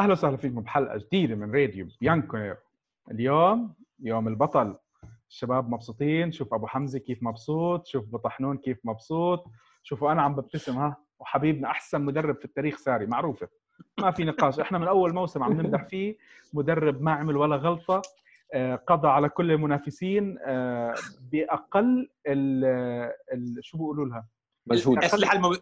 أهلا وسهلا فيكم بحلقة جديدة من راديو بيانكونير اليوم يوم البطل. الشباب مبسوطين؟ شوف أبو حمزة كيف مبسوط شوف ابو طحنون كيف مبسوط. شوفوا أنا عم ببتسم ها. وحبيبنا أحسن مدرب في التاريخ ساري معروفة. ما في نقاش. إحنا من أول موسم عم نمدح فيه. مدرب ما عمل ولا غلطة. آه، قضى على كل المنافسين. آه، بأقل ال ال شو بيقولوا لها؟ مجهود. الاسلحه المو...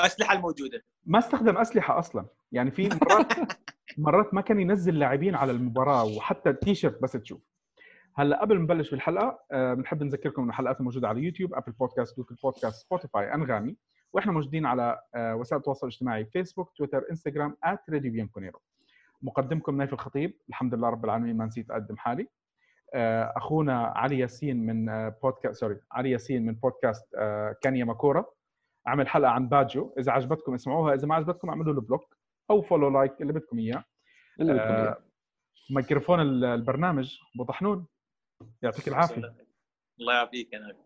الاسلحه الموجودة. ما استخدم أسلحة أصلا. يعني في مرات مرات ما كان ينزل لاعبين على المباراة وحتى التيشيرت بس تشوف. هلأ قبل ما نبلش بالحلقة آه، بنحب نذكركم إنه حلقاتنا موجودة على يوتيوب أبل بودكاست جوجل بودكاست سبوتيفاي أنغامي. وإحنا موجودين على آه، وسائل التواصل الاجتماعي فيسبوك تويتر إنستغرام @راديو مقدمكم نايف الخطيب. الحمد لله رب العالمين ما نسيت أقدم حالي. آه، أخونا علي ياسين من podcast sorry علي ياسين من بودكاست كانيا ماكورا عمل حلقة عن باجو. إذا عجبتكم اسمعوها إذا ما عجبتكم اعملوا له block أو follow like اللي بدكم إياه. اللي بدكم إياه. ميكروفون البرنامج أبو طحنون. يعطيك العافية. الله يعافيك أنا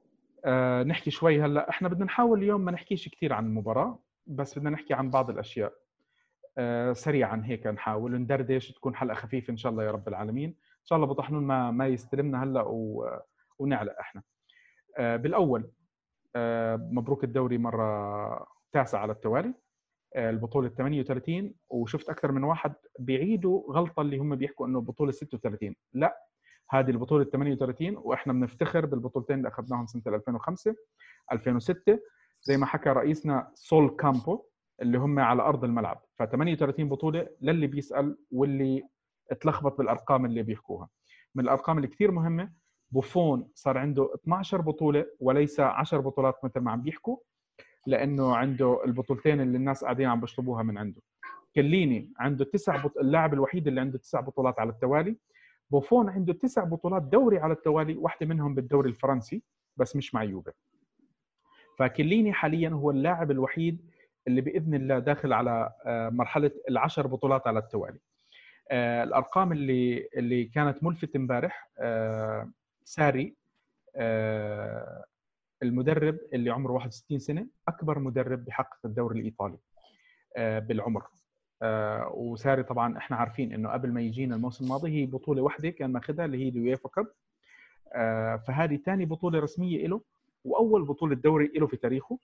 آه نحكي شوي هلأ. إحنا بدنا نحاول اليوم ما نحكيش كثير عن المباراه بس بدنا نحكي عن بعض الأشياء. آه سريعا هيك نحاول ندردش تكون حلقة خفيفة إن شاء الله يا رب العالمين. إن شاء الله أبو طحنون ما ما يستلمنا هلأ و... ونعلق إحنا. آه بالأول آه مبروك الدوري مرة تاسعه على التوالي. آه، البطولة 38 وشفت أكثر من واحد بيعيدوا غلطة اللي هم بيحكوا إنه البطوله 36 لا هذه البطولة 38 وإحنا بنفتخر بالبطولتين اللي أخذناهم سنة 2005 2006 زي ما حكى رئيسنا سول كامبو اللي هم على أرض الملعب. ف 38 بطولة للي بيسأل واللي اتلخبط بالأرقام اللي بيحكوها. من الأرقام اللي كثير مهمة بوفون صار عنده 12 بطولة وليس 10 بطولات مثل ما عم بيحكوا لأنه عنده البطولتين اللي الناس قاعدين عم بيشطبوها من عنده. كليني عنده تسع بط... اللاعب الوحيد اللي عنده تسع بطولات على التوالي. بوفون عنده تسع بطولات دوري على التوالي واحدة منهم بالدوري الفرنسي بس مش مع يوفي. فكليني حاليا هو اللاعب الوحيد اللي بإذن الله داخل على آه، مرحلة العشر بطولات على التوالي. آه، الأرقام اللي اللي كانت ملفته امبارح آه، ساري المدرب اللي عمره 61 سنة أكبر مدرب بحقق الدوري الإيطالي بالعمر. آه، وساري طبعا إحنا عارفين إنه قبل ما يجينا الموسم الماضي هي بطولة واحدة كان ماخذها اللي هي اليويفا كاب. آه، فهذه ثاني بطولة رسمية له وأول بطولة دوري له في تاريخه.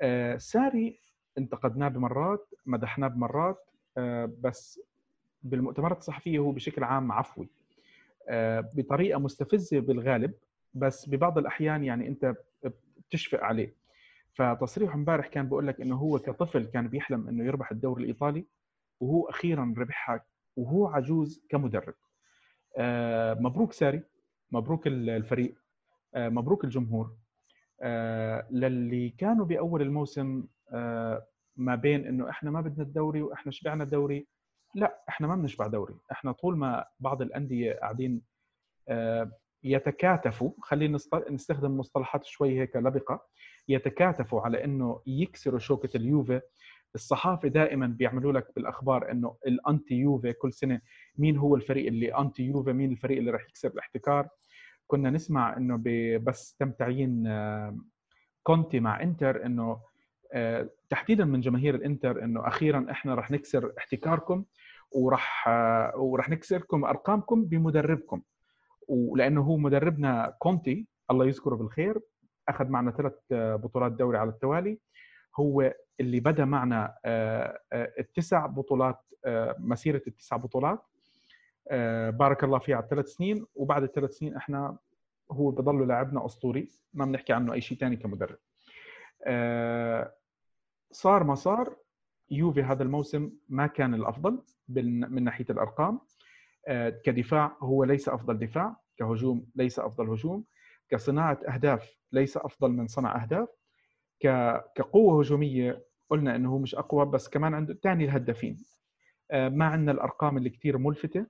آه، ساري انتقدناه بمرات مدحناه بمرات بس بالمؤتمرات الصحفية هو بشكل عام عفوي. بطريقة مستفزة بالغالب بس ببعض الأحيان يعني أنت بتشفق عليه. فتصريحه امبارح كان بيقول لك إنه هو كطفل كان بيحلم إنه يربح الدوري الإيطالي وهو أخيرا ربحها وهو عجوز كمدرب. آه، مبروك ساري مبروك الفريق آه، مبروك الجمهور. آه، للي كانوا بأول الموسم ما بين إنه إحنا ما بدنا الدوري وإحنا شبعنا الدوري لا إحنا ما بنشبع دوري. إحنا طول ما بعض الأندية قاعدين يتكاتفوا خلينا نستخدم مصطلحات شوي هيك لبقة. يتكاتفوا على إنه يكسروا شوكة اليوفي. الصحافة دائما بيعملوا لك بالأخبار إنه الانتي يوفي كل سنة مين هو الفريق اللي انتي يوفي مين الفريق اللي راح يكسر الاحتكار. كنا نسمع إنه بس تم تعيين آه، كونتي مع إنتر إنه آه، تحديدا من جماهير الإنتر إنه أخيرا إحنا راح نكسر احتكاركم وراح آه، وراح نكسركم أرقامكم بمدربكم. ولأنه هو مدربنا كونتي الله يذكره بالخير أخذ معنا ثلاث بطولات دوري على التوالي. هو اللي بدا معنا آه، آه، التسع بطولات آه، مسيرة التسع بطولات. بارك الله فيه على الثلاث سنين. وبعد الثلاث سنين إحنا هو بضل لاعبنا أسطوري ما بنحكي عنه أي شيء ثاني كمدرب. صار ما صار يوفي هذا الموسم ما كان الأفضل من ناحية الأرقام. كدفاع هو ليس أفضل دفاع كهجوم ليس أفضل هجوم كصناعة أهداف ليس أفضل من صنع أهداف كقوة هجومية قلنا إنه هو مش أقوى بس كمان عنده ثاني الهدافين. آه، ما عندنا الأرقام اللي كثير ملفتة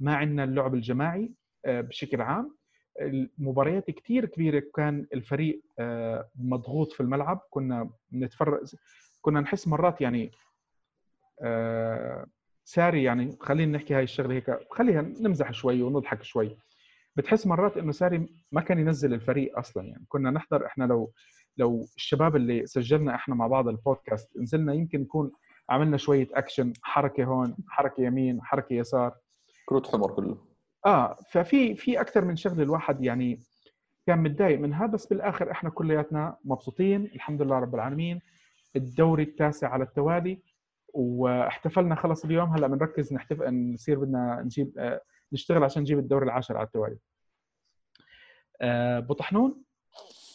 ما عندنا اللعب الجماعي آه، بشكل عام. المباريات كثير كبيرة كان الفريق آه، مضغوط في الملعب. كنا بنتفرج كنا نحس مرات يعني ساري يعني خلينا نحكي هاي الشغلة هيك خليها نمزح شوي ونضحك شوي. بتحس مرات إنه ساري ما كان ينزل الفريق أصلا يعني. كنا نحضر إحنا لو لو الشباب اللي سجلنا إحنا مع بعض البودكاست نزلنا يمكن نكون عملنا شوية أكشن حركة هون حركة يمين حركة يسار. كروت حمر كله. آه ففي في أكثر من شغلة الواحد يعني كان متضايق منها بس بالآخر إحنا كلياتنا مبسوطين الحمد لله رب العالمين. الدوري التاسع على التوالي واحتفلنا خلص اليوم. هلأ بنركز نحتفل نصير بدنا نجيب آه، نشتغل عشان نجيب الدوري العاشر على التوالي. آه، ابو طحنون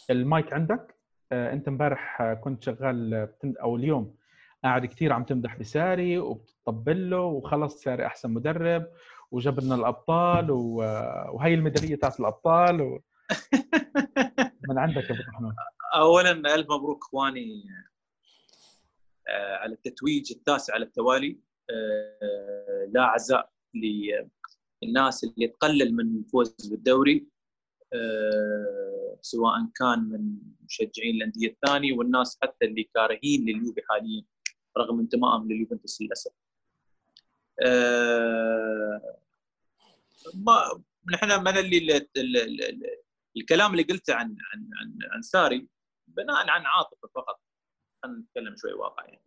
المايك عندك. آه، أنت امبارح كنت شغال أو اليوم قاعد كثير عم تمدح بساري وبتطبل له وخلص ساري أحسن مدرب. وجاب لنا الابطال وهي الميدالية تاعت الأبطال و... من عندك يا أبو طحنون اولا ألف مبروك إخواني آه، على التتويج التاسع على التوالي آه، لا عزاء للناس اللي تقلل من الفوز بالدوري آه، سواء كان من مشجعين الأندية الثانية والناس حتى اللي كارهين لليوبي حاليا رغم انتمائهم لليوفنتوس للأسف. ما نحن من اللي الكلام اللي قلته عن عن عن, عن ساري بناء عن عاطفة فقط. خلينا نتكلم شوي واقع يعني.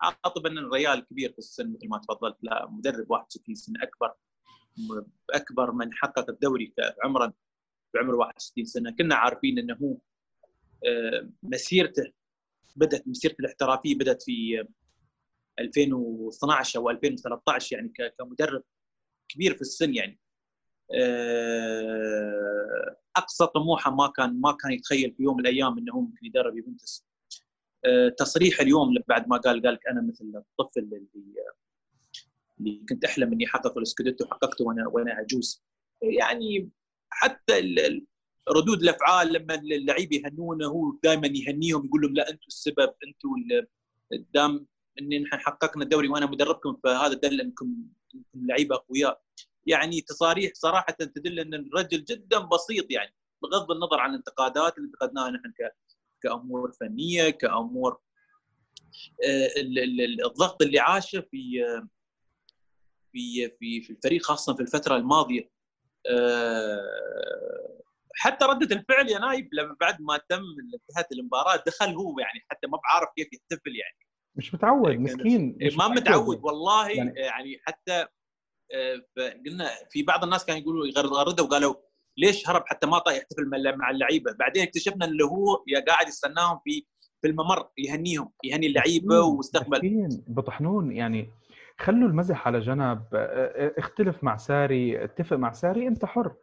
عاطفة ان الريال كبير في السن مثل ما تفضلت لا مدرب 61 سنة أكبر أكبر من حقق الدوري عمرا بعمر 61 سنة. كنا عارفين إنه هو آه، مسيرته بدأت مسيرته الاحترافية بدأت في 2012 أو 2013 يعني كمدرب كبير في السن يعني. أقصى طموحه ما كان ما كان يتخيل في يوم من الأيام إنه ممكن يدرب يوفنتوس. آه، تصريح اليوم بعد ما قال قال أنا مثل الطفل اللي اللي كنت أحلم إني احقق الاسكوديتو حققته وأنا وأنا عجوز يعني حتى ردود الأفعال لما اللعيبه يهنونه هو دائما يهنيهم يقول لهم لا أنتم السبب أنتم دام إني نحن حققنا الدوري وأنا مدربكم فهذا دل انكم إنكم لعيبة أقوياء. يعني تصاريح صراحة تدل أن الرجل جدا بسيط يعني بغض النظر عن الانتقادات اللي انتقدناها نحن كأمور فنية كأمور آه، الضغط اللي عاشه في في في في الفريق خاصة في الفترة الماضية. آه، حتى ردة الفعل يا نايف لما بعد ما تم انتهت المباراة دخل هو يعني حتى ما بعرف كيف يحتفل يعني. مش متعود يعني مسكين مش ما متعود والله. يعني, يعني حتى قلنا في بعض الناس كانوا يقولوا يغردوا وقالوا ليش هرب حتى ما طاق يحتفل مع اللعيبة؟ بعدين اكتشفنا إنه هو قاعد يستناهم في في الممر يهنيهم يهني اللعيبة واستقبل بطحنون يعني خلوا المزح على جنب. اختلف مع ساري اتفق مع ساري انت حر.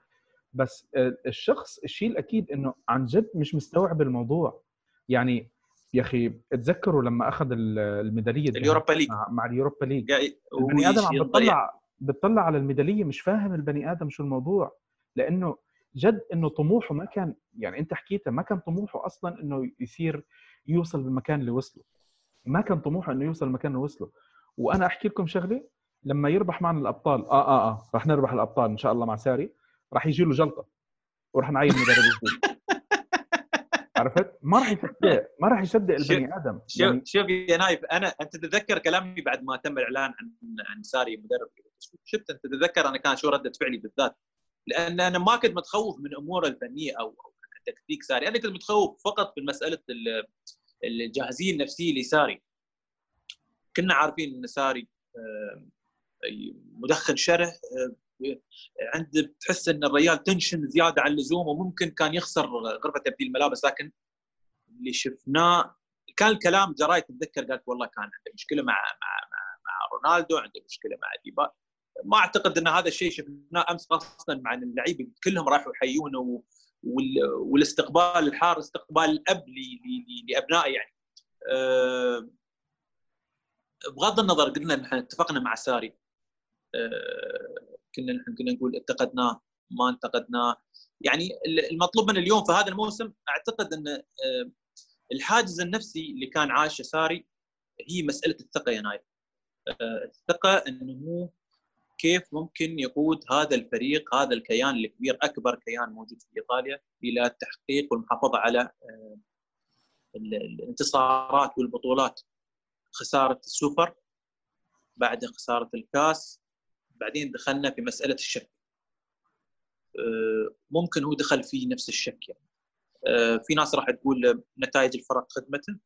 بس الشخص الشيء الاكيد إنه عن جد مش مستوعب الموضوع. يعني يا أخي تذكروا لما أخذ الميدالية ال Europa League. مع, مع ال Europa League. البني آدم عم بتطلع بتطلع على الميدالية مش فاهم البني آدم شو الموضوع لأنه جد إنه طموحه ما كان يعني أنت حكيتها ما كان طموحه أصلا إنه يصير يوصل للمكان اللي وصله. ما كان طموحه إنه يوصل للمكان اللي وصله. وأنا أحكي لكم شغلة لما يربح معنا الأبطال آه آه آه رح نربح الأبطال إن شاء الله مع ساري رح يجي له جلطة ورح نعين مدرب جديد. عرفت؟ ما راح يصدق ما راح يصدق البني آدم. شوف يعني... شوف يا نايف؟ أنا أنت تتذكر كلامي بعد ما تم الإعلان عن عن ساري مدرب شفت انت تتذكر أنا كان شو رده فعلي بالذات. لأن أنا ما كنت متخوف من اموره الفنية أو تكتيك ساري. أنا كنت متخوف فقط في مسألة الجاهزية النفسية لساري كنا عارفين أن ساري مدخن شره عند تحس أن الريال tension زيادة عن اللزوم وممكن كان يخسر غرفة تبديل الملابس. لكن اللي شفناه كان الكلام جرايد تتذكر قالت والله كان عنده مشكلة مع مع مع, رونالدو عنده مشكلة مع ديبا. ما أعتقد إن هذا الشيء شفناه أمس خاصة مع اللعيبة كلهم راحوا يحيونه والاستقبال الحار استقبال الأب لأبنائه يعني. أه بغض النظر قلنا نحن اتفقنا مع ساري. أه كنا نحن كنا نقول انتقدناه ما انتقدناه. يعني المطلوب من اليوم في هذا الموسم أعتقد إن أه الحاجز النفسي اللي كان عاشه ساري هي مسألة الثقة يا نايف الثقة إنه كيف ممكن يقود هذا الفريق هذا الكيان الكبير أكبر كيان موجود في إيطاليا إلى التحقيق والمحافظة على آه، الانتصارات والبطولات؟ خسارة السوبر بعد خسارة الكاس بعدين دخلنا في مسألة الشك. آه، ممكن هو دخل في نفس الشك يعني. آه، في ناس راح تقول نتائج الفرق خدمته.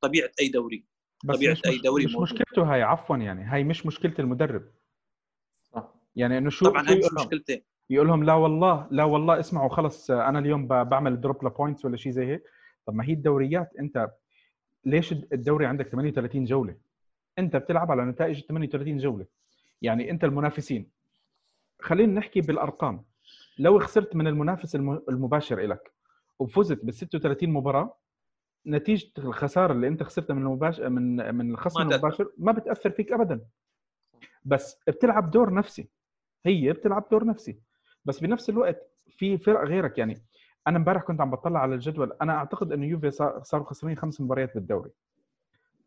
طبيعة أي دوري. طبيعه مش أي دوري مش موجود. مشكلته هاي عفوا يعني هاي مش مشكلة المدرب. صح. يعني إنه شو طبعا هاي مش يقول لهم؟ مشكلتين يقول لهم لا والله لا والله اسمعوا خلص أنا اليوم ب- بعمل drop ل points ولا شيء زي هيك. طب ما هي الدوريات أنت ليش الدوري عندك 38 جولة؟ أنت بتلعب على نتائج 38 جولة. يعني أنت المنافسين. خلينا نحكي بالأرقام. لو خسرت من المنافس الم- المباشر لك وفزت بال 36 مباراة نتيجة الخسارة اللي أنت خسرتها من المباشر من من الخصم ما. المباشر ما بتأثر فيك ابدا. بس بتلعب دور نفسي. هي بتلعب دور نفسي. بس بنفس الوقت في فرق غيرك. يعني أنا امبارح كنت عم بطلع على الجدول. أنا أعتقد إنه يوفي صار- صاروا خسرانين خمس مباريات بالدوري.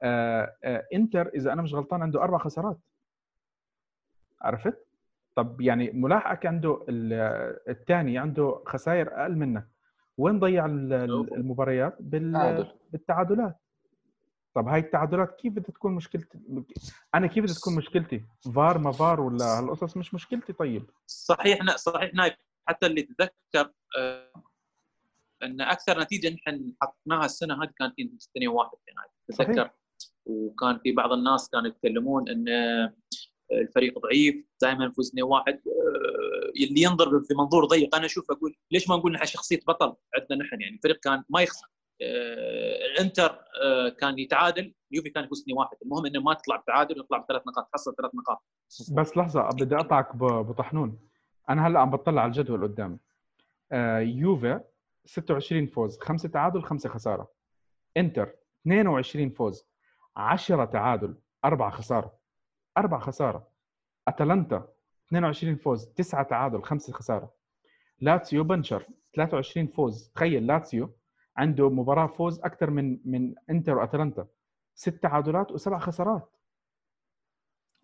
آه آه إنتر إذا أنا مش غلطان عنده أربع خسارات. عرفت؟ طب يعني ملاحقك عنده الثاني عنده خسائر أقل منك. وين ضيع ال- ال- المباريات؟ بال تعادل. بالتعادلات. طب هاي التعادلات كيف بدها تكون مشكلتي؟ أنا كيف بدها تكون مشكلتي؟ فار ما فار ولا هالقصص مش مشكلتي؟ طيب. صحيح نا- صحيح. نايف حتى اللي تذكر آه، إن أكثر نتيجة نحن حققناها السنة هذه كانت في 2 1 يعني تذكر. وكان في بعض الناس كانوا يتكلمون إن آه، الفريق ضعيف دائما نفوز 2 1 اللي ينظر في منظور ضيق أنا أشوف أقول ليش ما نقول نحن شخصية بطل؟ عندنا نحن يعني الفريق كان ما يخسر. آه، الانتر آه، كان يتعادل اليوفي كان يفوز 2 1 المهم إنه ما تطلع بتعادل ويطلع بثلاث نقاط تحصل ثلاث نقاط. بس لحظة بدي أقطعك ب- أبو طحنون. أنا هلأ عم بطلع على الجدول قدامي. آه يوفا 26 فوز 5 تعادل 5 خسارة. إنتر 22 فوز 10 تعادل 4 خسارة. 4 خسارة. أتلانتا 22 فوز 9 تعادل 5 خسارة. لاتسيو بنشر 23 فوز. تخيل لاتسيو عنده مباراة فوز أكثر من من إنتر وأتلانتا. ست تعادلات وسبع خسارات.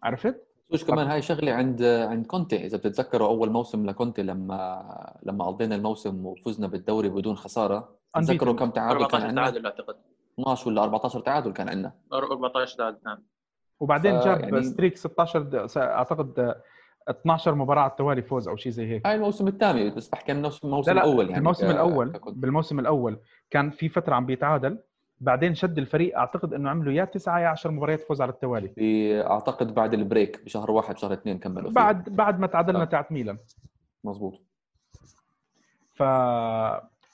عرفت؟ مش كمان هاي شغلة عند عند كونتي. إذا بتتذكروا أول موسم لكونتي لما لما قضينا الموسم وفزنا بالدوري بدون خسارة. تذكروا كم تعادل كان 14 عندنا؟ تعادل أعتقد. 12 ولا 14 تعادل كان عندنا. 14 تعادل نعم. وبعدين ف- جاب يعني- streak 16 د- س- أعتقد 12 مباراه على التوالي فوز أو شيء زي هيك هاي الموسم الثاني بس بحكي عن الموسم الموسم لا لا الأول يعني الموسم الأول. بالموسم الأول كان في فتره عم بيتعادل بعدين شد الفريق اعتقد انه عملوا يا تسعة يا 10 مباريات فوز على التوالي اعتقد بعد ال break بشهر واحد شهر اثنين كملوا فيه. بعد بعد ما تعادلنا آه. تاعت ميلان مزبوط ف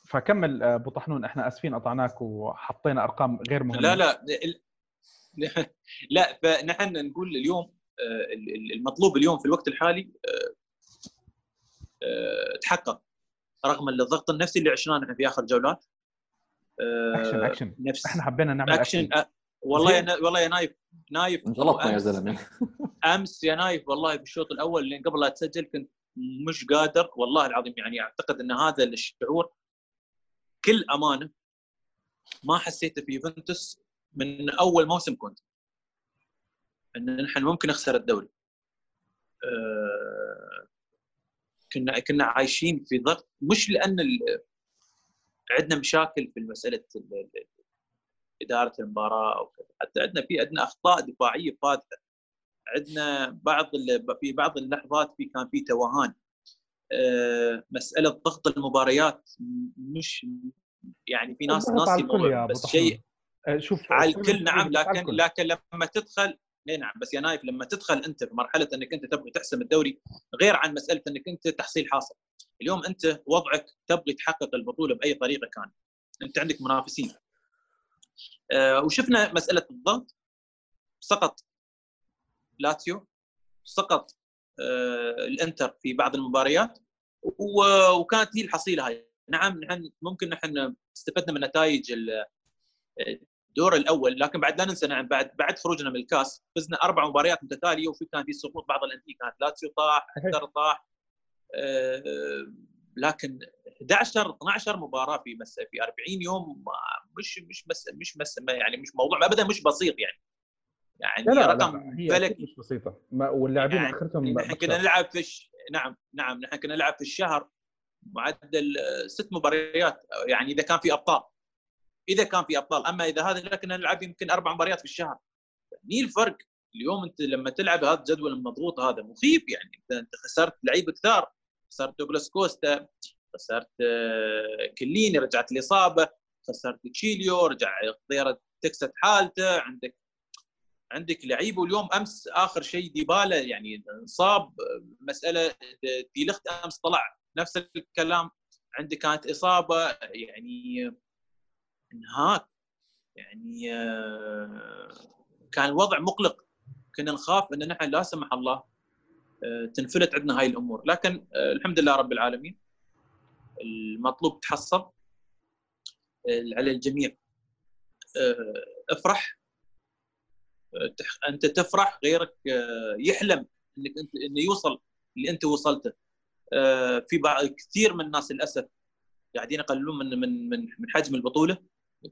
فكمل آه، ابو طحنون إحنا اسفين قطعناك وحطينا ارقام غير مهمه لا لا ال- لا فنحن نقول اليوم آه، ال- ال- المطلوب اليوم في الوقت الحالي آه، آه، تحقق رغم الضغط النفسي اللي عشناه نحن في آخر جولات. آه، اكشن اكشن نفس إحنا حبينا نعمل اكشن آه، والله يا. نا- والله يا نايف نايف انجلطنا يا أمس- زلمة. أمس يا نايف والله في الشوط الأول اللي قبل لا تسجل كنت مش قادر والله العظيم يعني أعتقد إن هذا الشعور كل أمانة ما حسيته في يوفنتوس من أول موسم كنت. إن نحن ممكن نخسر الدوري آه، كنا كنا عايشين في ضغط مش لأن عندنا مشاكل في مسألة ال- ال- إدارة المباراة أو كذا حتى عندنا في عندنا أخطاء دفاعية فادحه عندنا بعض في بعض اللحظات في كان في توهان آه، مسألة ضغط المباريات مش يعني في ناس الضغط ناس على الكل يا أبو بس. شيء آه، شوف على الكل نعم لكن. لكن لما تدخل اي نعم بس يا نايف لما تدخل أنت في مرحلة إنك أنت تبغي تحسم الدوري غير عن مسألة إنك أنت تحصيل حاصل. اليوم أنت وضعك تبغي تحقق البطولة بأي طريقة كان. أنت عندك منافسين. آه وشفنا مسألة الضغط. سقط لاتسيو سقط آه الإنتر في بعض المباريات. وكانت هي الحصيلة هاي. نعم نحن ممكن نحن استفدنا من نتائج الدور الأول لكن بعد لا ننسى نعم بعد بعد خروجنا من الكاس فزنا أربع مباريات متتالية وفي كان في سقوط بعض الأندية كانت لاتسيو طاح. إنتر طاح آه، لكن 11 12 مباراة في مس في 40 يوم مش مش بس مش بس يعني مش موضوع ابدا مش بسيط يعني يعني لا لا, رقم لا أكيد مش بسيطة ما- واللاعبين يعني أخرتهم نحن كنا. نلعب في الش... نعم نعم نحن كنا نلعب في الشهر معدل آه، ست مباريات يعني إذا كان في أبطال إذا كان في أبطال. أما إذا هذا لا كنا نلعب يمكن أربع مباريات في الشهر. ني الفرق؟ اليوم أنت لما تلعب هذا الجدول المضغوط هذا مخيف يعني. انت أنت خسرت لعيبة كثار. خسرت دوغلاس كوستا. خسرت آه، كيليني رجعت الاصابه خسرت تشيليو رجع خضيره انتكست حالته. عندك عندك لعيبه واليوم أمس آخر شيء ديبالا يعني انصاب. مسألة ديلخت أمس طلع نفس الكلام. عندك كانت إصابة يعني إنهاك. يعني آه، كان الوضع مقلق. كنا نخاف أن نحن لا سمح الله آه، تنفلت عندنا هاي الأمور. لكن آه، الحمد لله رب العالمين المطلوب تحصل على الجميع. افرح. أنت تفرح غيرك يحلم إنك أنت إنه يوصل اللي أنت وصلته. في بعض كثير من الناس للأسف قاعدين يقللون من من من من حجم البطولة.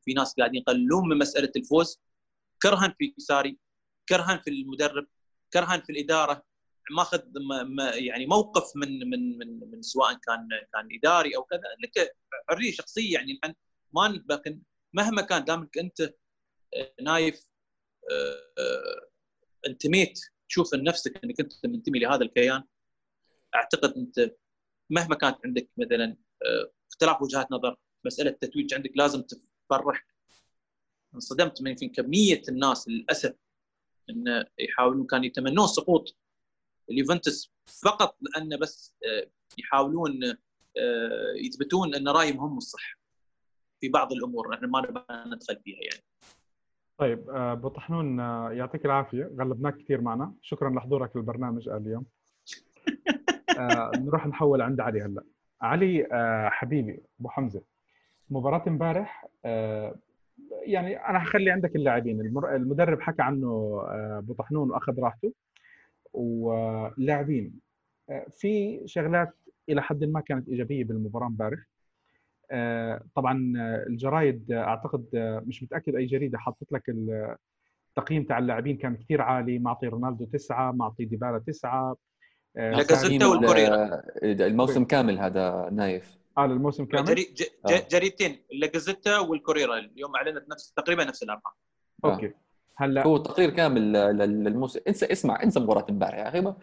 في ناس قاعدين يقللون من مسألة الفوز. كرها في ساري كرها في المدرب كرها في الإدارة. ماخذ يعني موقف من من من من سواء كان كان إداري أو كذا. لك حرية شخصية يعني ما لكن مهما كان دامك أنت نايف انتميت تشوف نفسك إنك أنت منتمي لهذا الكيان. أعتقد أنت مهما كانت عندك مثلا اختلاف وجهات نظر مسألة التتويج عندك لازم تفرح انصدمت من يمكن كمية الناس للأسف انه يحاولون كانوا يتمنون سقوط اليوفنتوس فقط لأن بس آه، يحاولون آه، يثبتون إن رأيهم هم الصح في بعض الأمور. إحنا ما ندخل فيها يعني. طيب آه، أبو طحنون يعطيك العافية. غلبناك كثير معنا. شكرا لحضورك للبرنامج اليوم. نروح نحول عند علي هلأ. علي حبيبي أبو حمزة. مباراة امبارح يعني أنا حخلي عندك اللاعبين. المدرب حكى عنه أبو طحنون وأخذ راحته. واللاعبين آه، في شغلات إلى حد ما كانت إيجابية بالمباراة امبارح. آه، طبعا الجرايد أعتقد مش متأكد أي جريدة حطت لك التقييم تاع اللاعبين كان كثير عالي. معطي رونالدو تسعة معطي ديبالا تسعة لاكازيتا والكوريرا الموسم كامل هذا نايف. آه الموسم كامل؟ جري... جريدتين لاكازيتا والكوريرا اليوم أعلنت نفس تقريبا نفس الأرقام. okay. هلا هو تقرير كامل للموسم. انسى اسمع انسى مباراة امبارح يا أخي.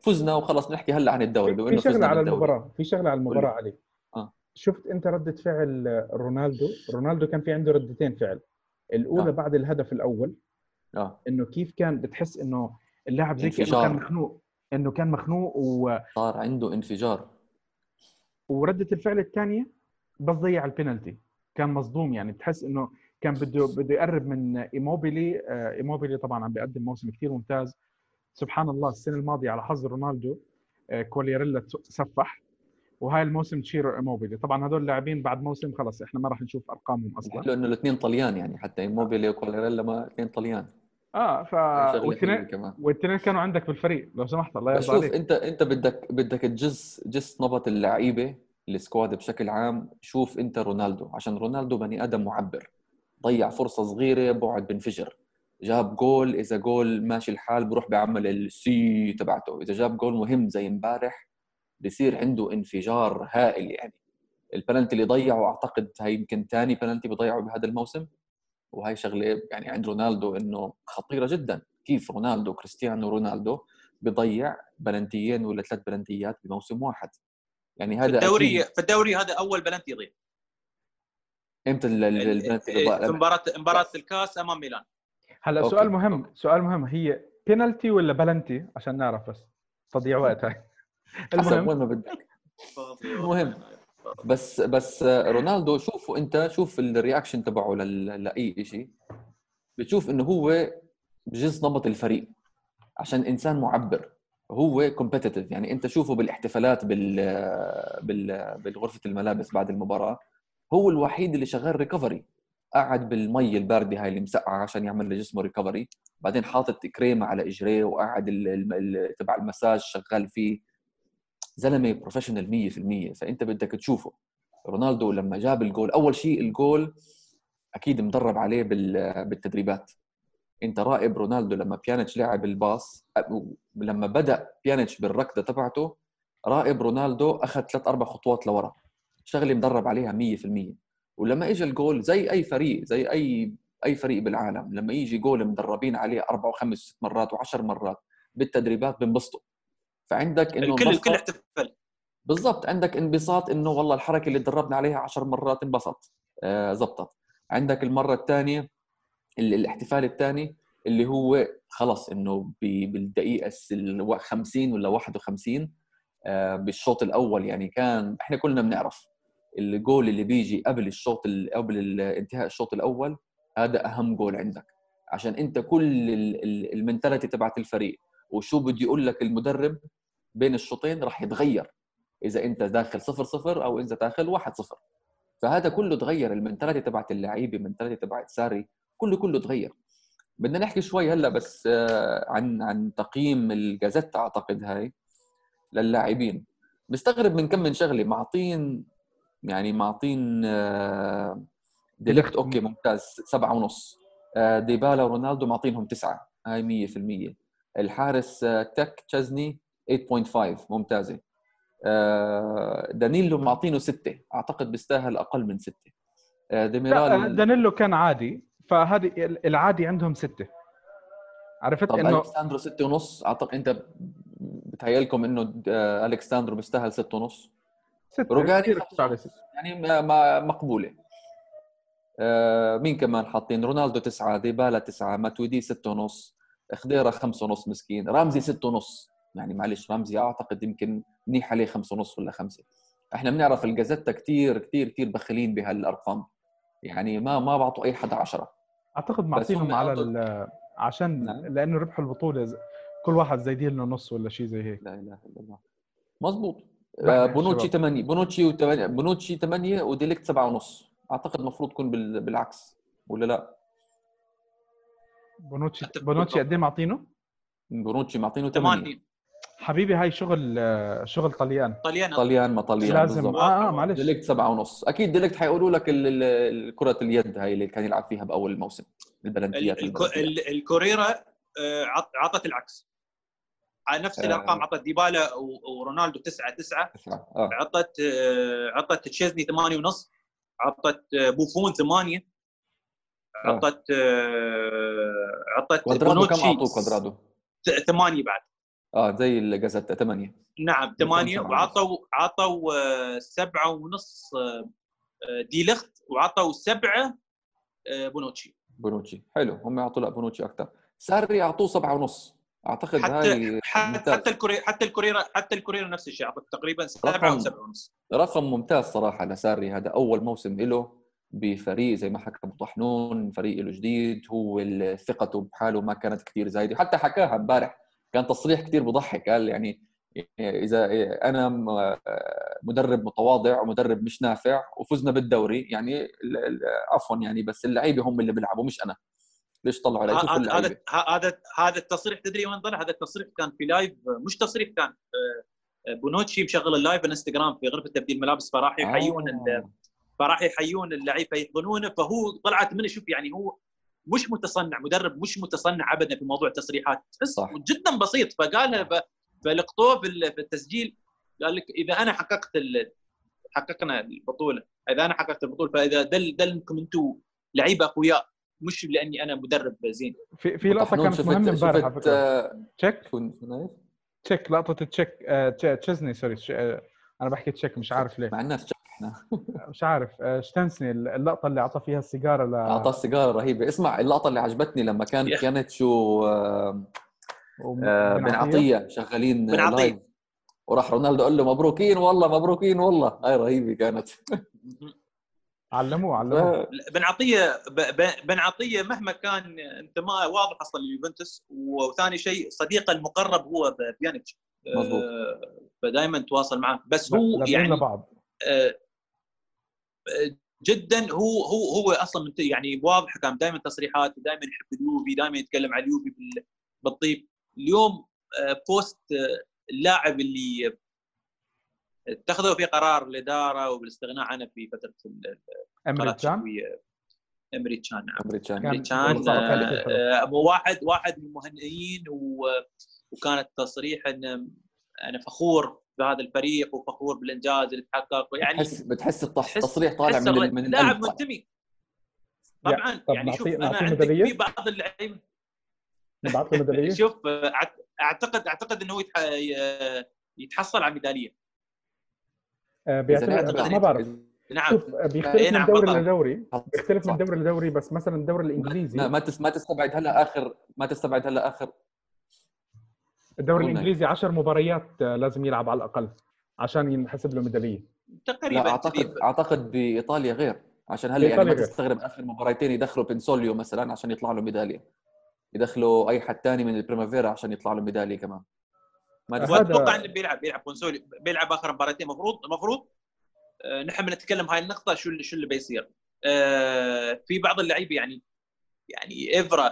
فزنا وخلص نحكي هلأ عن الدوري بما في شغلة على المباراة في شغلة على المباراة علي. آه. شفت أنت ردة فعل رونالدو؟ رونالدو كان في عنده ردتين فعل. الأولى آه. بعد الهدف الأول آه. إنه كيف كان بتحس إنه اللاعب زي كان مخنوق إنه كان مخنوق و صار عنده انفجار. وردة الفعل الثانية بس ضيع البينالتي كان مصدوم يعني بتحس إنه كان بده بده يقرب من إيموبيلي. آه، إيموبيلي طبعا عم بيقدم موسم كثير ممتاز. سبحان الله السنة الماضية على حظ رونالدو آه، كوالياريلا سفح. وهاي الموسم تشيرو إيموبيلي. طبعا هدول اللاعبين بعد موسم خلص إحنا ما راح نشوف أرقامهم أصلا. لأنه الاثنين طليان يعني حتى إيموبيلي وكوالياريلا ما اثنين طليان. آه ف والاثنين والاثنين كانوا عندك بالفريق لو سمحت الله يرضى عليك. أنت أنت بدك بدك تجس جس نبض اللعيبة ال squad بشكل عام. شوف انت رونالدو عشان رونالدو بني آدم معبر ضيع فرصة صغيرة بعد بنفجر. جاب جول إذا جول ماشي الحال بروح بيعمل السي تبعته. إذا جاب جول مهم زي امبارح بصير عنده انفجار هائل يعني. البلنتي اللي ضيعه أعتقد هي يمكن ثاني بلنتي بضيعه بهذا الموسم. وهي شغلة يعني عند رونالدو إنه خطيرة جدا. كيف رونالدو كريستيانو رونالدو بضيع بلنتيين ولا ثلاث بلنتيات بموسم واحد؟ يعني هذا في الدوري في الدوري هذا أول بلنتي يضيع. إمتى البنالتي في مباراه مباراة الكاس أمام ميلان. هلا okay. سؤال مهم سؤال مهم. هي بينالتي ولا بلنتي؟ عشان نعرف بس تضيع وقت هاي المهم. وين ما بدك. المهم. بس بس رونالدو شوفوا انت شوف ال reaction تبعه لأي شيء بتشوف إنه هو بجس نبض الفريق عشان إنسان معبر. هو competitive يعني أنت شوفه بالاحتفالات بال بال بالغرفة الملابس بعد المباراة. هو الوحيد اللي شغال recovery قاعد بالمي الباردة هاي اللي مسقعة عشان يعمل لجسمه recovery بعدين حاطط كريمة على إجريه وقاعد تبع المساج شغال فيه. زلمة professional 100% فأنت بدك تشوفه. رونالدو لما جاب الجول أول شيء الجول أكيد مدرب عليه بالتدريبات. أنت راقب رونالدو لما بيانيتش لعب ال pass لما بدأ بيانيتش بالركضة تبعته راقب رونالدو أخذ ثلاث أربع خطوات لورا. شغلة مدرب عليها 100% ولما اجى الجول زي أي فريق زي أي أي فريق بالعالم لما يجي جول مدربين عليه أربع وخمس مرات وعشر مرات بالتدريبات بنبسطوا فعندك إنه الكل الكل احتفل. بالضبط. عندك انبساط إنه والله الحركة اللي تدربنا عليها عشر مرات انبسط. آه زبطت. عندك المرة الثانية الاحتفال الثاني اللي هو خلص إنه بالدقيقة ال 50 ولا 51 آه، بالشوط الأول يعني كان إحنا كلنا بنعرف الجول اللي بيجي قبل الشوط ال- قبل انتهاء الشوط الأول هذا أهم جول عندك. عشان أنت كل ال mentality تبعت الفريق وشو بده يقول لك المدرب بين الشوطين راح يتغير. إذا أنت داخل 0 0 أو إذا داخل 1 0 فهذا كله تغير. ال mentality تبعت اللعيبة المنتاليتي تبعت ساري كله كله تغير. بدنا نحكي شوي هلأ بس آه، عن عن تقييم الجازيتا أعتقد هاي للاعبين. بستغرب من كم من شغلة. معطين يعني معطين آه، ديليخت okay ممتاز. سبعة ونص. آه، ديبالا ورونالدو معطينهم تسعة. هاي 100% الحارس آه، تشيزني 8.5 ممتازة. آه، دانيلو معطينه ستة. أعتقد بيستاهل أقل من ستة. آه، ديميرال دانيلو كان عادي. فهذه العادي عندهم ستة. عرفت طب انه ألكساندرو ستة ونص. أعتقد أنت بتهيألكم إنه ألكساندرو بيستاهل ستة ونص. ستة روجاني يعني ما- مقبولة. مين كمان حاطين؟ رونالدو تسعة ديبالا تسعة ماتويدي ستة ونص. خضيرة خمسة ونص مسكين رامزي ستة ونص. يعني معلش رامزي أعتقد يمكن منيح عليه خمسة ونص ولا خمسة. إحنا بنعرف الجازيتا كثير كثير كثير بخيلين بهالأرقام. يعني ما ما بعطوا أي حدا عشرة. أعتقد معطينهم هم على ال- عشان نعم. لأنه ربحوا البطولة كل واحد زايدين له نص ولا شيء زي هيك. لا إله إلا الله. مزبوط آه، بونوتشي الشباب. 8 بونوتشي و8 بونوتشي 8 وديليخت 7 ونص. أعتقد المفروض تكون بال- بالعكس ولا لا؟ بونوتشي بونوتشي. قد إيه معطينه؟ بونوتشي معطينه 8 ثمانية حبيبي هاي شغل شغل طليان طليان طليان ما طليان لازم بالضبط آه آه معلش ديليخت سبعة ونص أكيد ديليكت حيقولوا لك ال- ال- ال- كرة اليد هاي اللي كان يلعب فيها بأول الموسم البلنتيات ال- الكو- البلنتيات. ال- الكوريرا آه، عط- عطت العكس على نفس آه. الأرقام عطت ديبالا و- ورونالدو 9 9 تسعة. آه عطت آه، عطت تشيزني 8 ونص عطت آه، بوفون 8 آه. عطت آه، عطت كوادرادو كم أعطوه كوادرادو؟ 8 بعد. آه زي الجازيتا 8 نعم 8 سبعة وعطوا عطوا آه، سبعة ونص آه، آه، ديليخت وعطوا سبعة آه، بونوتشي بونوتشي حلو. هم يعطوا لا بونوتشي أكثر ساري اعطوه سبعة ونص. أعتقد حتى هاي حتى. حتى الكوري حتى الكوريرا حتى الكوريرا نفس الشيء. تقريبا رقم- أو سبعة ونص. رقم ممتاز صراحة لساري. هذا أول موسم له بفريق زي ما حكى أبو طحنون فريق له جديد هو ثقته بحاله ما كانت كثير زايدة. حتى حكاها امبارح كان تصريح كثير بضحك. قال يعني إذا أنا مدرب متواضع ومدرب مش نافع وفزنا بالدوري يعني عفوا يعني بس اللعيبة هم اللي بيلعبوا مش أنا. ليش طلعوا علي هذا اللعيبة؟ هذا هذا هذا التصريح تدري وين طلع؟ هذا التصريح كان في live مش تصريح كان آه، بونوتشي مشغل ال live انستغرام في غرفة تبديل ملابس فراح يحيون آه. فراح يحيون اللعيبة فيحضنونه فهو طلعت منه شوف يعني هو مش متصنع مدرب مش متصنع ابدا في موضوع التصريحات. تحس صح. جدا بسيط. فقالها فلقطوه في ال- في التسجيل قال لك إذا أنا حققت حققنا البطولة إذا أنا حققت البطولة فإذا دل دلكم أنتم لعيبة أقوياء مش لأني أنا مدرب زين. في في لقطة كانت مهمة امبارح على فكرة. آه، تشيك تشيك لقطة تشيك آه، تش- تشيزني sorry آه، أنا بحكي تشيك مش عارف ليه. مع الناس. إحنا مش عارف آه، تشيزني اللقطة اللي أعطى فيها السيجارة ل اعطاه السيجارة رهيبة. اسمع اللقطة اللي عجبتني لما كان. كانت شو آه، آه، بن عطية شغالين بن عطية. live. وراح رونالدو قال له مبروكين والله مبروكين والله. هاي رهيبة كانت. علموه علموه. بن عطية ب- ب- بن عطية مهما كان انتماء واضح أصلا لليوفنتوس وثاني شيء صديقه المقرب هو ب- بيانيتش. مظبوط. فدائما تواصل معه. بس هو يعني لبعض. جدا هو هو هو أصلا من- يعني واضح كان دائما تصريحات دائما يحب اليوفي دائما يتكلم عن اليوفي بال- بالطيب. اليوم آه، بوست آه، اللاعب اللي اتخذوا فيه قرار الإدارة وبالاستغناء عنه في فترة ال- امري تشان امري تشان نعم. كثير. آه، آه، واحد واحد من المهنئين وكانت تصريح إن أنا فخور بهذا الفريق وفخور بالإنجاز اللي تحقق يعني بتحس بتحس التص- تحس- التصريح طالع من ال- من لاعب. منتمي. طبعا. طب يعني شوف أنا عندك ميدالية؟ في بعض اللعيبة. نبعث له ميدالية؟ شوف آه، اعتقد أعتقد إنه يتح- يتحصل على ميداليه آه، بيعتمد ما بعرف. نعم. شوف بيختلف إيه من نعم، دوري. لدوري. صح. بيختلف من. دوري لدوري بس مثلا الدوري الإنجليزي. ما ما تس- ما تستبعد هلا اخر ما تستبعد هلا آخر الدوري. الإنجليزي 10 مباريات آه، لازم يلعب على الأقل عشان ينحسب له ميدالية. تقريبا لا اعتقد أعتقد بإيطاليا غير. عشان هلا يعني ما. تستغرب آخر مباراتين يدخلوا بنسوليو مثلا عشان يطلع له ميدالية؟ يدخلوا أي حد ثاني من البريمافيرا عشان يطلع له ميدالية كمان؟ ما. واتوقع إنه بيلعب بيلعب كونسولي بيلعب آخر مباراتين. المفروض المفروض آه، نحن بنتكلم هاي النقطة شو اللي شو اللي بيصير. آه، في بعض اللعيبة يعني يعني ايفرا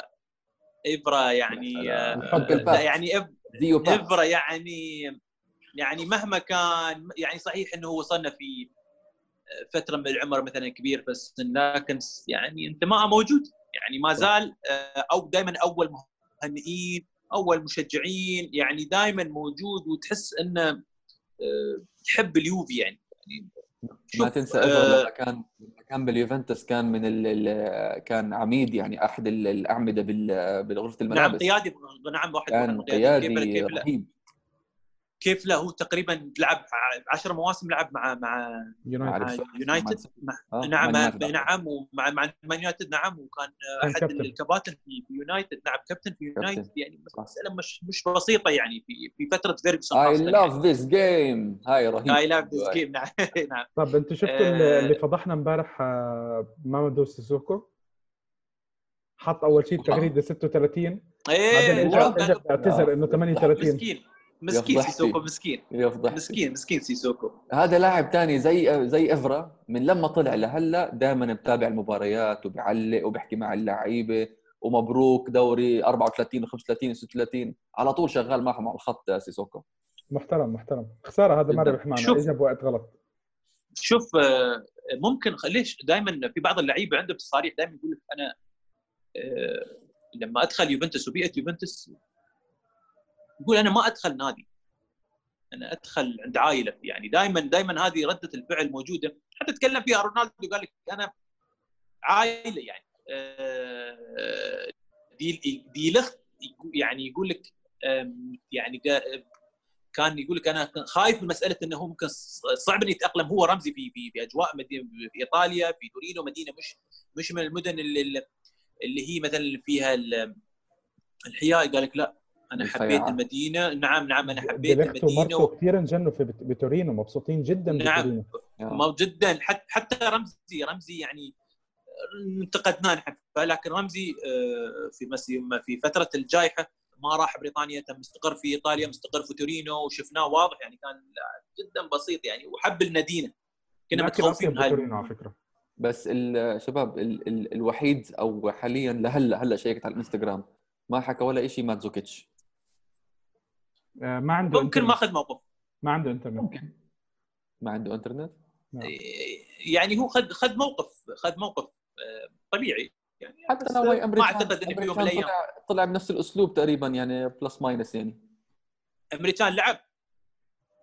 ايفرا يعني آه،. يعني إف- ايفرا يعني يعني مهما كان يعني صحيح إنه هو وصلنا في فترة من العمر مثلا كبير بس لكن يعني انتماءه موجود. يعني ما زال آه، أو دائما أول مهنئين أول مشجعين يعني دائما موجود وتحس إنه آه، يحب اليوفي يعني. يعني ما تنسى آه، ايفر لما كان لما كان باليوفنتوس كان من ال كان عميد يعني أحد ال- الأعمدة بال- بغرفه نعم الملابس. قيادي نعم واحد كان قيادي رهيب. كيف له هو تقريبا لعب 10 مواسم لعب مع مع يونايتد. آه، نعم. نعم ومع مع مان يونايتد نعم وكان كان أحد. الكباتن في في يونايتد. نعم كابتن في يونايتد. يعني. مسألة مش مش بسيطة يعني في في فترة فيرجسون I love this game هاي رهيب. I love this game نعم. نعم. طب أنتوا شفتوا آه. اللي فضحنا امبارح آه، مامادو سيسوكو؟ حط أول شيء تغريدة 36 بعدين إيه اجى اعتذر إنه 38 مسكين. مسكين. سيسوكو مسكين. يفضح مسكين مسكين سيسوكو. هذا لاعب تاني زي زي إفرا من لما طلع لهلا دائما متابع المباريات وبيعلق وبيحكي مع اللعيبة ومبروك دوري 34 و35 و36 على طول شغال معهم على الخط سيسوكو. محترم محترم. خساره هذا ما. ربح معنا. شوف. اجى بوقت غلط. شوف آه، ممكن ليش دائما في بعض اللعيبة عندهم تصاريح دائما يقول لك أنا آه، لما أدخل يوفنتوس وبيئة يوفنتوس يقول أنا ما أدخل نادي. أنا أدخل عند عائلة. يعني دائما دائما هذه ردة الفعل موجودة. حتى تكلم فيها رونالدو قال لك أنا عائلة يعني. دي دي لخت يعني يقول لك يعني كان يقول لك أنا خايف من مسألة إنه هو ممكن صعب انه يتاقلم هو رمزي في في, في أجواء مدينه في إيطاليا في تورينو مدينة مش مش من المدن اللي, اللي هي مثلا فيها ال- الحياة. قال لك لا أنا. حبيت المدينة. نعم نعم أنا حبيت المدينة ومارتو كثير انجنوا في بت- بتورينو مبسوطين جدا نعم. بتورينو. ما جدا. حتى حتى رمزي رمزي يعني انتقدناه نحن لكن رمزي آه، في في فترة الجائحة ما راح بريطانيا تم مستقر في إيطاليا مستقر في تورينو وشفناه واضح يعني كان جدا بسيط يعني وحب المدينة. كنا متخوفين من على فكرة. بس الشباب ال ال الوحيد أو حاليا لهلا هلا شيكت على الإنستغرام ما حكى ولا شيء ماتزوكيتش. آه، ما عنده ممكن. ماخذ موقف ما عنده انترنت ما عنده انترنت نعم. يعني هو خذ خذ موقف خذ موقف آه، طبيعي يعني حتى لو ما أعتقد إنه في يوم من الأيام طلع, طلع بنفس الأسلوب تقريبا يعني بلس ماينس يعني أمريكان لعب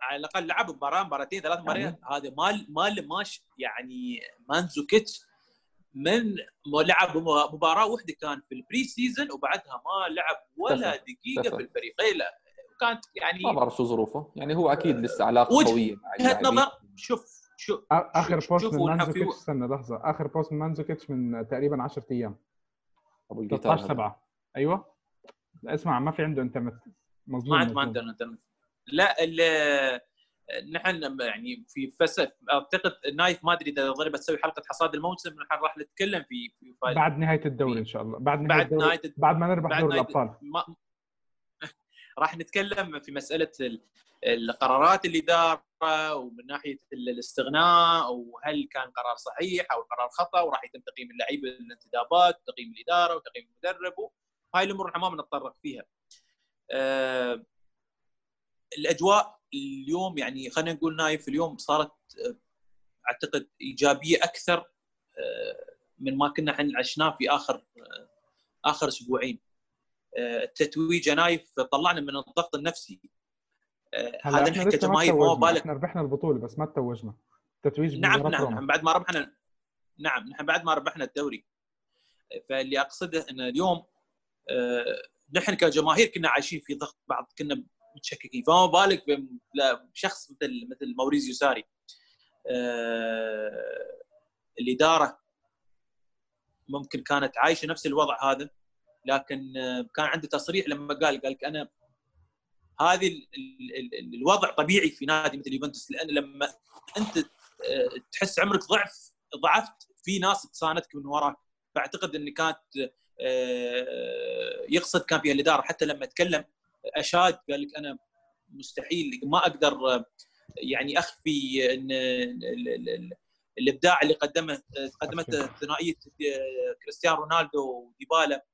على الأقل لعب مباراه مباراتين ثلاث يعني. مباريات هذا مال مال ماش يعني مانزوكيتش من لعب م- مباراة واحدة كان في البري سيزون وبعدها ما لعب ولا. دقيقة. في الفريق لا كانت يعني ما بعرف شو ظروفه. يعني هو أكيد لسه علاقة وجه- قوية مع وجهه. نظر شوف شوف آخر شوف- بوست من مانزوكيتش. استنى لحظة. آخر بوست من مانزوكيتش من تقريبا 10 أيام. أبو الجيتار 13 هذا. 7 أيوه. لا اسمع ما في عنده انترنت مظلوم ما عند ما. عندنا انترنت لا ال- نحن يعني في فس أعتقد نايف ما أدري إذا ضربت تسوي حلقة حصاد الموسم نحن راح نتكلم في. بعد نهاية الدوري إن شاء الله. بعد نهاية بعد الدوري. نهاية بعد ما نربح دوري نهاية- الأبطال. ما راح نتكلم في مسألة ال- القرارات الاداره ومن ناحية ال- الاستغناء وهل كان قرار صحيح أو قرار خطأ وراح يتم تقييم اللعيبة الانتدابات وتقييم الإدارة وتقييم المدرب وهاي الأمور إحنا ما بنتطرق فيها. أه الأجواء اليوم يعني خلينا نقول نايف اليوم صارت آه، أعتقد إيجابية أكثر آه، من ما كنا عشناه في آخر آه، آخر أسبوعين. آه، التتويج نايف طلعنا من الضغط النفسي. آه، هذا ما كجماهير ما توجنا بالك؟ إحنا ربحنا البطولة بس ما توجنا تتويج نعم نعم روما. نعم بعد ما ربحنا نعم نحن بعد ما ربحنا الدوري. فاللي أقصده إن اليوم آه، نحن كجماهير كنا عايشين في ضغط بعض كنا متشككين. فما بالك بشخص مثل مثل موريزيو ساري. الإدارة ممكن كانت عايشة نفس الوضع هذا. لكن آه، كان عنده تصريح لما قال قال لك أنا هذه ال ال ال الوضع طبيعي في نادي مثل يوفنتوس لأن لما أنت آه، تحس عمرك ضعف ضعفت في ناس تساندك من وراك. فأعتقد إن كانت آه، يقصد كان فيها الإدارة. حتى لما تكلم أشاد قال لك أنا مستحيل ما أقدر يعني أخفي إن الإبداع اللي قدمه قدمته ثنائية كريستيانو رونالدو وديبالا.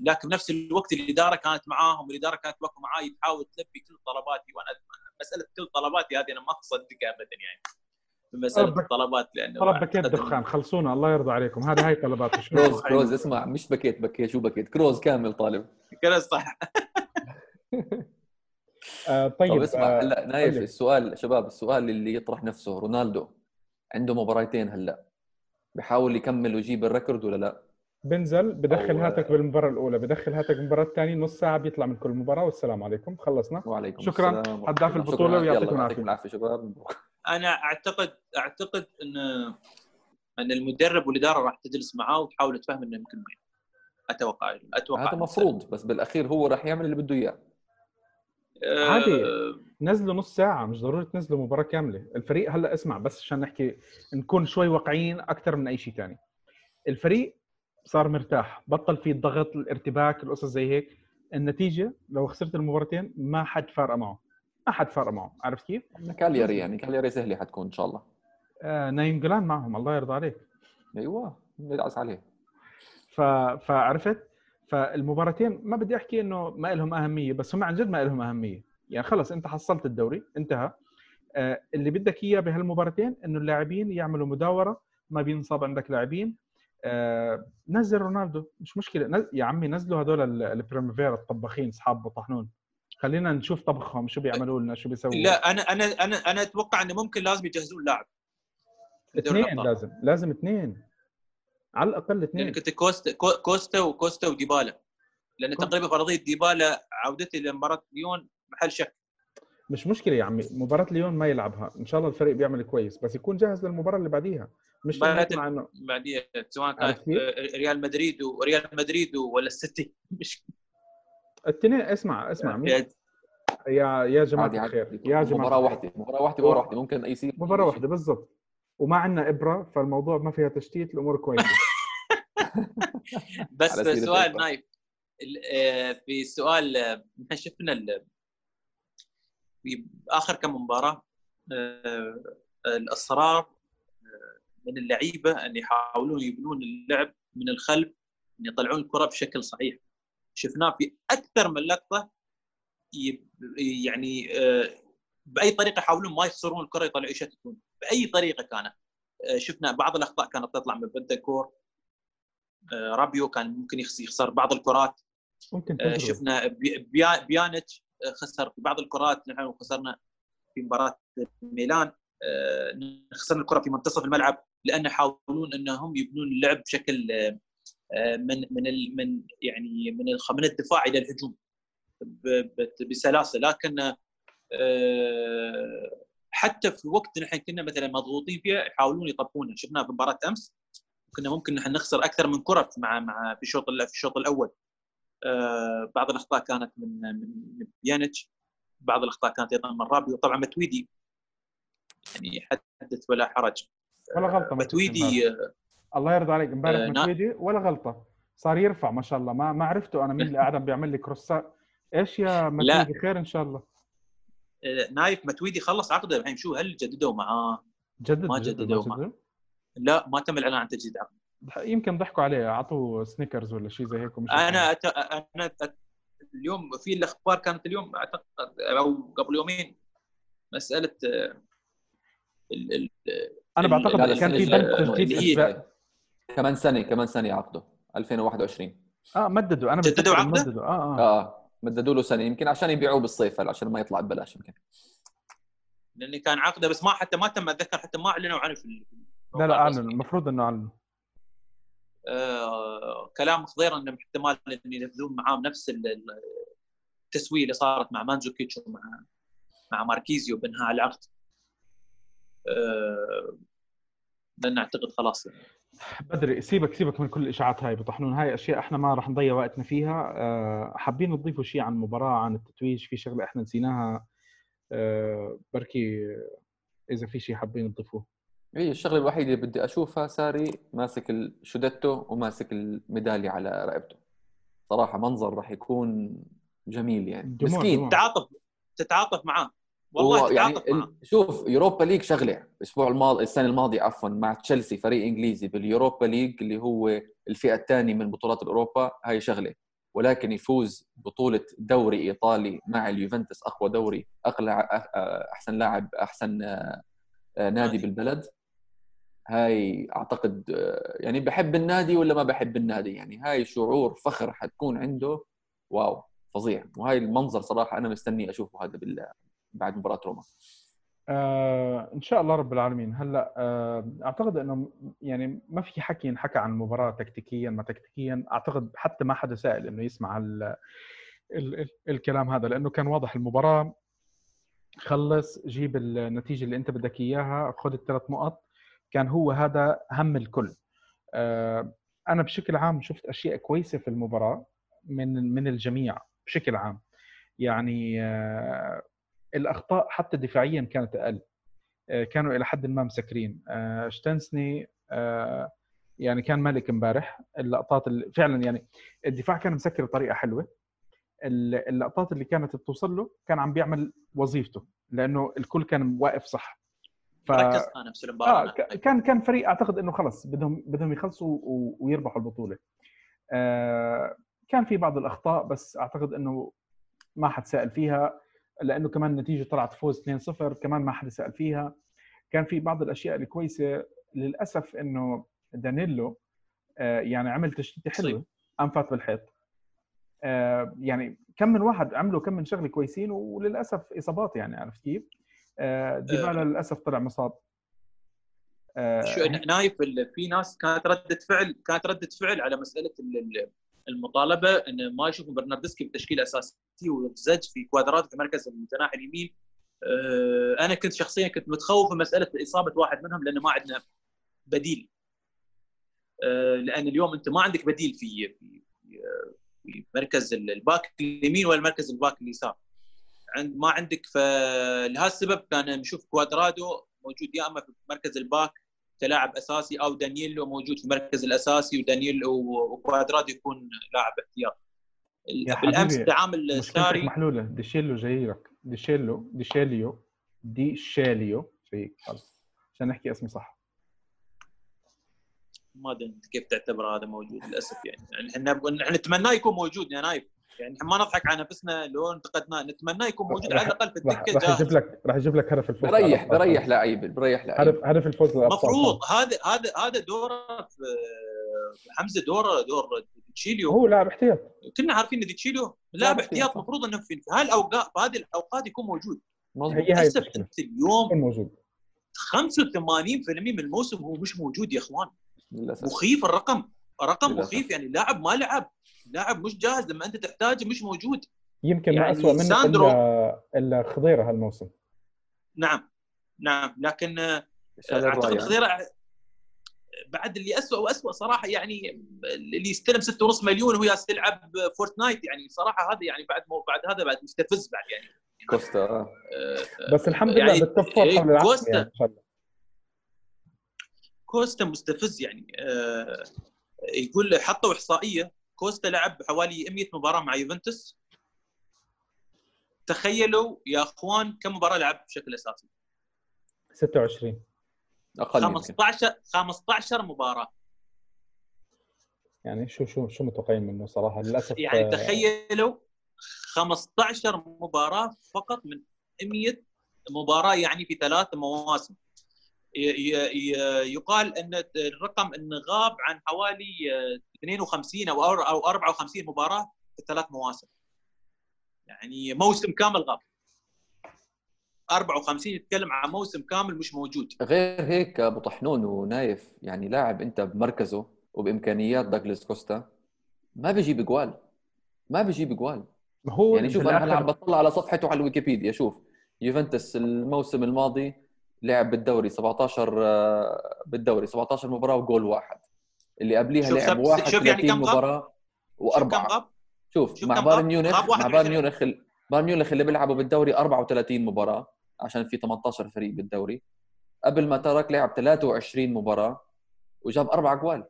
لكن بنفس الوقت الإدارة كانت معاهم والاداره كانت واقفه معاي تحاول تلبي كل طلباتي وأنا مسألة كل طلباتي هذه أنا ما اصدقها ابدا يعني. مسألة طلب- الطلبات لأنه طلب إنه- دخان خلصونا الله يرضى عليكم. هذا هاي طلباته شو كروز كروز اسمع مش باكيت باكيت شو باكيت كروز كامل طالب. كذا صح. آه طيب طيب اسمع آه هلا نايف طيب. السؤال شباب السؤال اللي يطرح نفسه رونالدو عنده مباراتين هلا بحاول يكمل ويجيب الريكورد ولا لا؟ بنزل بدخل هاتك بالمباراة الأولى بدخل هاتك بالمباراة الثانية نص ساعة بيطلع من كل مباراة والسلام عليكم خلصنا وعليكم شكراً. هداف شكراً. ويعطيكم. يعطيكم العافية شباب. أنا أعتقد أعتقد إن إن المدرب والإدارة راح تجلس معاه وتحاول تفهم إنه يمكن ما. أتوقع أتوقع هذا مفروض بس بالأخير هو راح يعمل اللي بده إياه آه، عادي. نزلوا نص ساعة مش ضروري تنزلوا مباراة كاملة الفريق هلأ اسمع بس عشان نحكي نكون شوي واقعيين أكثر من أي شيء ثاني الفريق صار مرتاح. بطل فيه الضغط الارتباك القصص زي هيك. النتيجة لو خسرت المباراتين ما حد فارقة معه. ما حد فارقة معه. عرفت كيف؟ كالياري يعني. كالياري سهلة حتكون إن شاء الله. آه نايم جلان معهم. الله يرضى عليك. أيوه. ندعس عليه. ف... فعرفت؟ فالمباراتين ما بدي أحكي إنه ما لهم أهمية بس هم عن جد ما لهم أهمية. يعني خلص أنت حصلت الدوري. انتهى. آه، اللي بدك إياه بهالمباراتين إنه اللاعبين يعملوا مداورة ما بينصاب عندك لاعبين. نزل رونالدو مش مشكلة. نز... يا عمي نزلوا هدول ال- البريمفيرا الطباخين أصحاب طحنون خلينا نشوف طبخهم شو بيعملوا لنا شو بيسووا. لا أنا أنا أنا أنا أتوقع إنه ممكن لازم يجهزون لاعب. اثنين. لازم لازم اثنين. على الأقل اثنين. لأن كنت كوستا كو- كوستا وكوستا وديبالا. لأن كوستا. تقريبا فرضية ديبالا عودته لمباراة ليون محل شك. مش مشكلة يا عمي مباراة ليون ما يلعبها إن شاء الله الفريق بيعمل كويس بس يكون جاهز للمباراة اللي بعديها مش مع إنه بعدين سواء عرفت كان ريال مدريد وريال مدريد ولا السيتي مش التنين اسمع اسمع يا يا جماعة عادي عادي الخير يا جماعة مباراه. واحدة مباراة واحدة مباراة واحدة ممكن يصير مباراة واحدة بالضبط وما عندنا إبرة فالموضوع ما فيها تشتيت الأمور كويسة بس سؤال. نايف ال- آه، في سؤال آه، إحنا شفنا في آخر كم مباراة آه، الاصرار آه، من اللعيبة ان يحاولون يبنون اللعب من الخلف إن يطلعون الكرة بشكل صحيح. شفناه في أكثر من لقطة يعني آه، بأي طريقة يحاولون ما يخسرون الكرة يطلعوا يشتتون. بأي طريقة كانت. آه، شفنا بعض الأخطاء كانت تطلع من بنتانكور آه، رابيو كان ممكن يخس- يخسر بعض الكرات. ممكن آه، شفنا بي- بيا- بيانيتش آه، خسر في بعض الكرات نحن خسرنا في مباراة ميلان آه، خسرنا الكرة في منتصف الملعب لأن يحاولون أنهم يبنون اللعب بشكل آه، آه، من من من يعني من من الدفاع إلى الهجوم بسلاسة. لكن حتى في وقت نحن كنا مثلا مضغوطين فيها يحاولون يطبقونها. شفناها في مباراة أمس كنا ممكن نحن نخسر أكثر من كرة مع مع في الشوط ال- في الشوط الأول. بعض الأخطاء كانت من من بيانيتش بعض الأخطاء كانت أيضا من رابي وطبعا متويدي يعني حدث ولا حرج. ولا غلطة متويدي آه، الله يرضى عليك. امبارح آه،. متويدي ولا غلطة. صار يرفع ما شاء الله. ما ما عرفته أنا مين اللي قاعد عم بيعمل لي كروسات إيش يا متويدي خير إن شاء الله. آه، نايف متويدي خلص عقده الحين. شو هل جددوا معاه؟ جدد؟ ما جدد جددوا. جدد. لا ما تم الإعلان عن تجديد عقده. يمكن ضحكوا عليه أعطوه سنيكرز ولا شيء زي هيك ومش أنا أت... أنا أت... اليوم في الأخبار كانت اليوم أعتقد أو قبل يومين مسألة آه، ال... ال... أنا بعتقد لا، كان في بند. تجديد. كمان سنة كمان سنة عقده 2021 آه مددوا أنا جددوا عقدة؟ مددوا آه آه آه مددوا له سنة يمكن عشان يبيعوه بالصيف هلا عشان ما يطلع ببلاش يمكن لأن كان عقدة بس ما حتى ما تم أتذكر حتى ما أعلنوا عنه في ال- لا لا الموقع اعلن الرسمي. المفروض إنه اعلن آه كلام خضير انهم احتمال إن ينفذون معاه نفس ال- ال- التسوية اللي صارت مع مانزوكيتش ومع مع ماركيزيو بانهاء العقد. آه، لأن اعتقد خلاص. بدري سيبك سيبك من كل الإشاعات هاي بطحنون هاي أشياء إحنا ما راح نضيع وقتنا فيها. أه حابين تضيفوا شيء عن المباراة عن التتويج. في شغلة إحنا نسيناها. بركي إذا في شيء حابين تضيفوه. هي الشغلة الوحيدة اللي بدي أشوفها ساري ماسك الشودتو وماسك الميدالية على رقبته. صراحة منظر راح يكون جميل يعني. جمال مسكين. جمال. تتعاطف تتعاطف معاه. والله يعني تتعاطف معاه. شوف يوروبا ليج شغلة. الأسبوع الماضي السنة الماضية عفوا مع تشيلسي فريق إنجليزي باليوروبا ليج اللي هو الفئة الثانية من بطولات أوروبا هاي شغلة. ولكن يفوز بطولة دوري إيطالي مع اليوفنتوس أقوى دوري أقلها أحسن لاعب أحسن آه، نادي. بالبلد. هاي أعتقد آه، يعني بحب النادي ولا ما بحب النادي؟ يعني هاي شعور فخر حتكون عنده. واو فظيع. وهاي المنظر صراحة أنا مستني أشوفه هذا بال- بعد مباراة روما. آه إن شاء الله رب العالمين. هلأ آه أعتقد إنه يعني ما في حكي ينحكى عن المباراه تكتيكيا ما تكتيكيا. أعتقد حتى ما حدا سائل إنه يسمع ال ال ال الكلام هذا لأنه كان واضح المباراة. خلص جيب النتيجة اللي أنت بدك إياها خذ الثلاث نقط. كان هو هذا هم الكل. آه أنا بشكل عام شفت أشياء كويسة في المباراة من من الجميع بشكل عام. يعني آه الأخطاء حتى دفاعيا كانت أقل. آه، كانوا إلى حد ما مسكرين. شتنسني يعني كان ملك امبارح. اللقطات اللي فعلا يعني الدفاع كان مسكر بطريقة حلوة. ال- اللقطات اللي كانت بتوصل له كان عم بيعمل وظيفته لأنه الكل كان واقف صح. ف... ركز المباراه آه كان كان فريق أعتقد إنه خلص بدهم بدهم يخلصوا و- ويربحوا البطولة آه كان في بعض الأخطاء بس أعتقد إنه ما حد سأل فيها لأنه كمان النتيجه طلعت فوز 2-0 كمان ما حد سأل فيها كان في بعض الأشياء الكويسة للأسف إنه دانيلو آه يعني عمل تشتيتة حلوة صيب. قام فات بالحيط آه يعني كم من واحد عملوا كم من شغلة كويسين وللأسف إصابات يعني عرفت كيف؟ آه ديبالا للأسف طلع مصاب. آه شو نايف ال- في ناس كانت رده فعل كانت رده فعل على مسألة ال- ال- المطالبة إن ما يشوفوا برناردسكي بتشكيلة أساسية وزج في كوادرادو في مركز الجناح اليمين. آه، أنا كنت شخصيا كنت متخوف من مسألة إصابة واحد منهم لأنه ما عندنا بديل. آه، لأن اليوم أنت ما عندك بديل في في في مركز الباك اليمين ولا مركز الباك اليسار. عند ما عندك فلهذا السبب كان نشوف كوادرادو موجود يا أما في مركز الباك كلاعب أساسي أو دانييلو موجود في المركز الأساسي ودانييلو وكوادرادو يكون لاعب احتياط يا بالأمس تعامل ساري. محلولة. دي شيليو جاي لك دي شيليو دي شيليو. دي شيليو فيك خلص عشان نحكي اسمه صح. ما أدري كيف تعتبر هذا موجود للأسف يعني. يعني إحنا نتمناه يكون موجود يا نايف. يعني إحنا ما نضحك على نفسنا لو انتقدناه. نتمناه يكون موجود على الأقل في راح الدكة راح يجيب لك راح يجيب لك هدف الفوز بريح. بريح لعيب بريح لعيب. هدف هدف الفوز للأبطال. مفروض. هذا هذا هذا دوره في حمزة دوره دور تشيليو هو لاعب احتياط. كنا عارفين إن تشيليو لاعب احتياط. المفروض إنه في هالاوقات في هذه الأوقات يكون موجود. للأسف انت اليوم موجود. 85% من الموسم هو مش موجود يا إخوان. للأسف. مخيف الرقم. رقم. مخيف. يعني لاعب ما لعب. لاعب مش جاهز لما انت تحتاجه مش موجود يمكن ما يعني اسوء منه ساندرو- إلا الا خضيره هالموسم نعم نعم لكن آه، أعتقد. خضيره بعد اللي اسوء واسوء صراحة يعني اللي يستلم 6.5 مليون وهو جالس تلعب فورتنايت يعني صراحة هذا يعني بعد مو بعد هذا بعد مستفز بعد يعني كوستا آه. آه، بس الحمد يعني لله بال top four إيه، حول العالم كوستا. يعني كوستا مستفز يعني آه، يقول حطوا إحصائية كوستا لعب حوالي 100 مباراة مع يوفنتوس. تخيلوا يا أخوان كم مباراة لعب بشكل أساسي. 26 أقل يمكن. 15 15 مباراة. يعني شو شو شو متوقعين منه صراحة؟ للأسف يعني آه، تخيلوا 15 مباراة فقط من 100 مباراة يعني في ثلاث مواسم. يقال إن الرقم انه غاب عن حوالي 52 أو أر- أو 54 مباراة في ثلاث مواسم. يعني موسم كامل غاب. 54 يتكلم عن موسم كامل مش موجود. غير هيك أبو طحنون ونايف يعني لاعب أنت بمركزه وبإمكانيات داغلاس كوستا ما بيجيب جوال ما بيجيب جوال ما هو يعني شوف أنا هلا عم بطلع على صفحته على الويكيبيديا. شوف يوفنتوس الموسم الماضي لعب بالدوري 17 آه، بالدوري 17 مباراة وجول واحد اللي قبليها لعب شوف- شوف يعني 31 كم غاب؟ مباراة وأربعة شوف شوف مع بايرن؟ ميونخ مع بايرن 21. ميونخ بايرن ميونخ اللي بيلعبوا بالدوري 34 مباراة عشان في 18 فريق بالدوري قبل ما ترك لعب 23 مباراة وجاب أربع جوال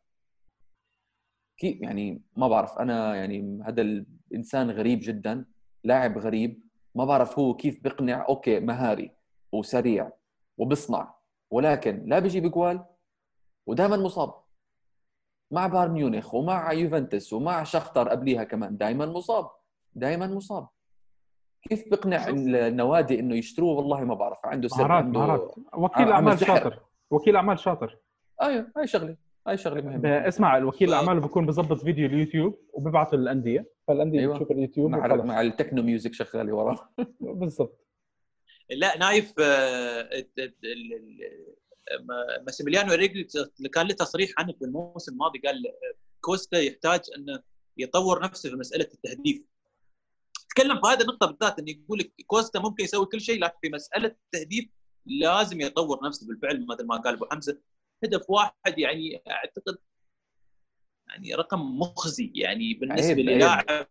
كيف يعني ما بعرف أنا يعني هذا الإنسان غريب جدا لاعب غريب ما بعرف هو كيف بيقنع أوكي مهاري وسريع وبصنع. ولكن لا بيجيب جوال ودائما مصاب. مع بايرن ميونخ ومع يوفنتوس ومع شختر قبليها كمان دائما مصاب. دائما مصاب. كيف بقنع النوادي إنه يشتروه؟ والله ما بعرف. عنده سر مهارات عنده مهارات. وكيل أعمال. شاطر. وكيل أعمال شاطر. أيوه هاي شغلة هاي شغلة مهمة. اسمع الوكيل الاعمال بيكون بظبط فيديو اليوتيوب وبيبعته للأندية. فالأندية أيوة. بتشوف اليوتيوب مع. مع ال techno music شغالة وراه. بالضبط. لا نايف آه، ماسيميليانو أليجري كان له تصريح عنه في الموسم الماضي قال آه، كوستا يحتاج انه يطور نفسه في مسألة التهديف. تكلم في هذه النقطة بالذات انه يقول لك كوستا ممكن يسوي كل شيء لكن في مسألة التهديف لازم يطور نفسه بالفعل مثل ما قال أبو حمزة. هدف واحد يعني أعتقد يعني رقم مخزي يعني بالنسبة. للاعب.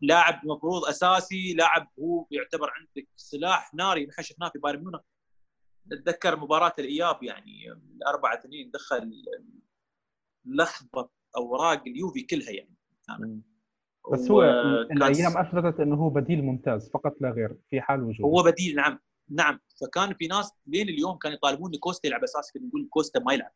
لاعب مفروض أساسي لاعب هو يعتبر عندك سلاح ناري نحن شفناه في بايرن ميونخ. نتذكر مباراة الإياب يعني الأربعة اثنين دخل لخبط أوراق اليوفي كلها يعني. بس هو الأيام أثبتت إنه هو بديل ممتاز فقط لا غير في حال وجوده. هو بديل نعم. نعم. فكان في ناس لين اليوم كانوا يطالبون كوستا يلعب اساسي كنا نقول كوستا ما يلعب.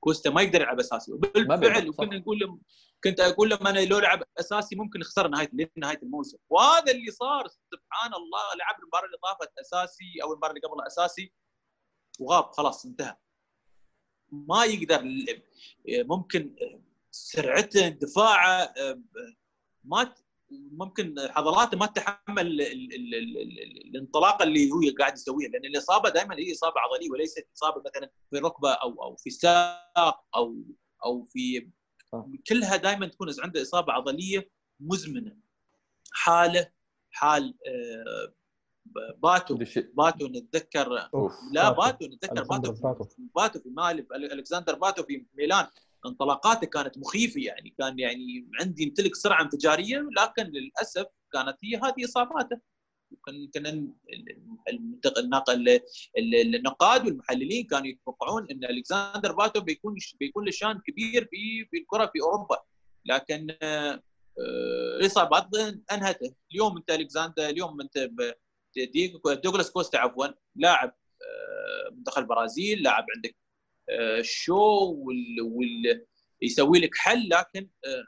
كوستا ما يقدر يلعب أساسي. وبالفعل. وكنا نقول لهم كنت أقول لهم أنا لو لعب أساسي ممكن نخسر نهايه نهايه الموسم. وهذا اللي صار سبحان الله لعب المباراة اللي طافت أساسي أو المباراة اللي قبلها أساسي وغاب خلاص انتهى. ما يقدر ممكن سرعته دفاعه ما ممكن عضلاته ما تتحمل ال- ال- ال- ال- ال- الانطلاقه اللي هو قاعد يسويها لأن الإصابة دائما هي إصابة عضلية وليست إصابة مثلا في الركبه أو أو في الساق أو أو في صح. كلها دائما تكون عنده إصابة عضلية مزمنة حاله حال آه، باتو باتو نتذكر لا باتو. نتذكر باتو باتو. في مالي ألكسندر باتو في ميلان انطلاقاته كانت مخيفة يعني. كان يعني عندي يمتلك سرعة انفجارية لكن للأسف كانت هي هذه إصاباته. ال- النقاد والمحللين كانوا يتوقعون إن ألكسندر باتو بيكون بيكون له شان كبير في الكرة في أوروبا. لكن آه، آه، الاصابات أنهته. اليوم أنت الكسندر اليوم أنت دوغلاس كوستا عفوا لاعب آه، منتخب البرازيل لاعب عندك آه، شو وال, وال يسوي لك حل لكن آه،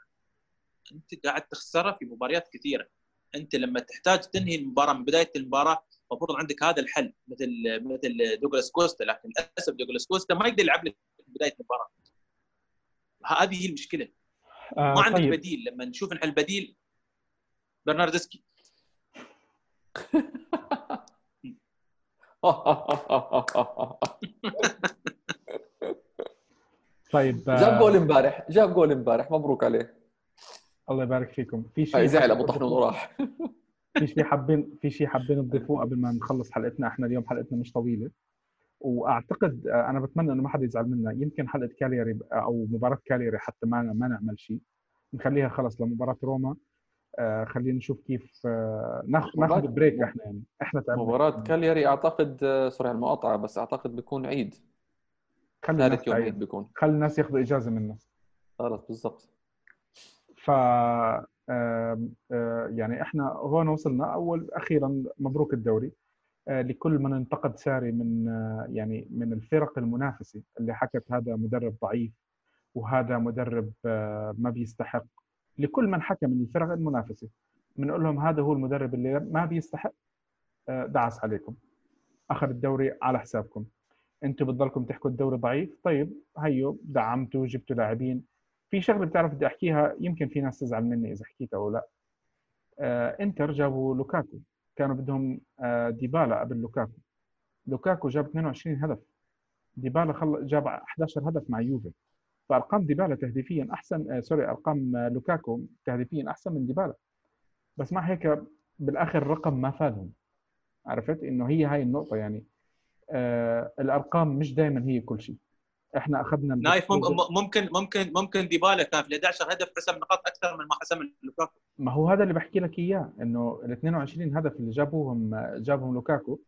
انت قاعد تخسره في مباريات كثيرة. انت لما تحتاج تنهي المباراة من بداية المباراة المفروض عندك هذا الحل مثل مثل دوغلاس كوستا لكن للأسف دوغلاس كوستا ما يقدر يلعب لك من بداية المباراة. هذه هي المشكلة. آه ما عندك طيب. بديل. لما نشوف نحن البديل برناردسكي. طيب آه، جاب جول امبارح جاب جول امبارح مبروك عليه. الله يبارك فيكم. في شيء زعل أبو طحنون وراح. في شيء حابين في شيء حابين نضيفوه قبل ما نخلص حلقتنا؟ إحنا اليوم حلقتنا مش طويلة. وأعتقد آه، أنا بتمنى إنه ما حدا يزعل منا. يمكن حلقة كالياري أو مباراة كالياري حتى ما ما نعمل شيء. نخليها خلص لمباراة روما. آه، خلينا نشوف كيف آه، ناخذ ناخذ break إحنا يعني. إحنا تعبنا مباراة كالياري أعتقد آه، sorry على المقاطعة بس أعتقد بيكون عيد. خلي الناس ثالث يوم عيد تعيد بيكون. خلي الناس ياخذوا إجازة منا خلص بالضبط. ف آم، آه، يعني إحنا هون وصلنا. أول أخيرا مبروك الدوري. آه، لكل من انتقد ساري من آه، يعني من الفرق المنافسة. اللي حكت هذا مدرب ضعيف وهذا مدرب آه، ما بيستحق. لكل من حكى من الفرق المنافسة. بنقول لهم هذا هو المدرب اللي ما بيستحق. آه، دعس عليكم. اخذ الدوري على حسابكم. أنتم بتضلكم تحكوا الدوري ضعيف. طيب هيو دعمتوا جبتوا لاعبين. في شغلة بتعرف بدي أحكيها يمكن في ناس تزعل مني إذا حكيتها أو لا. آه إنتر جابوا لوكاكو. كانوا بدهم آه ديبالا قبل لوكاكو. لوكاكو جاب 22 هدف. ديبالا خل... جاب 11 هدف مع يوفي. فأرقام ديبالا تهديفيا أحسن آه sorry أرقام آه لوكاكو تهديفيا أحسن من ديبالا. بس مع هيك بالآخر الرقم ما فادهم. عرفت؟ إنه هي هاي النقطة يعني. آه الأرقام مش دائما هي كل شيء. إحنا أخذنا نايف مم- ممكن ممكن ممكن ديبالا كان في ال 11 هدف حسم نقاط أكثر من ما حسم لوكاكو. ما هو هذا اللي بحكي لك إياه إنه ال 22 هدف اللي جابوهم جابهم لوكاكو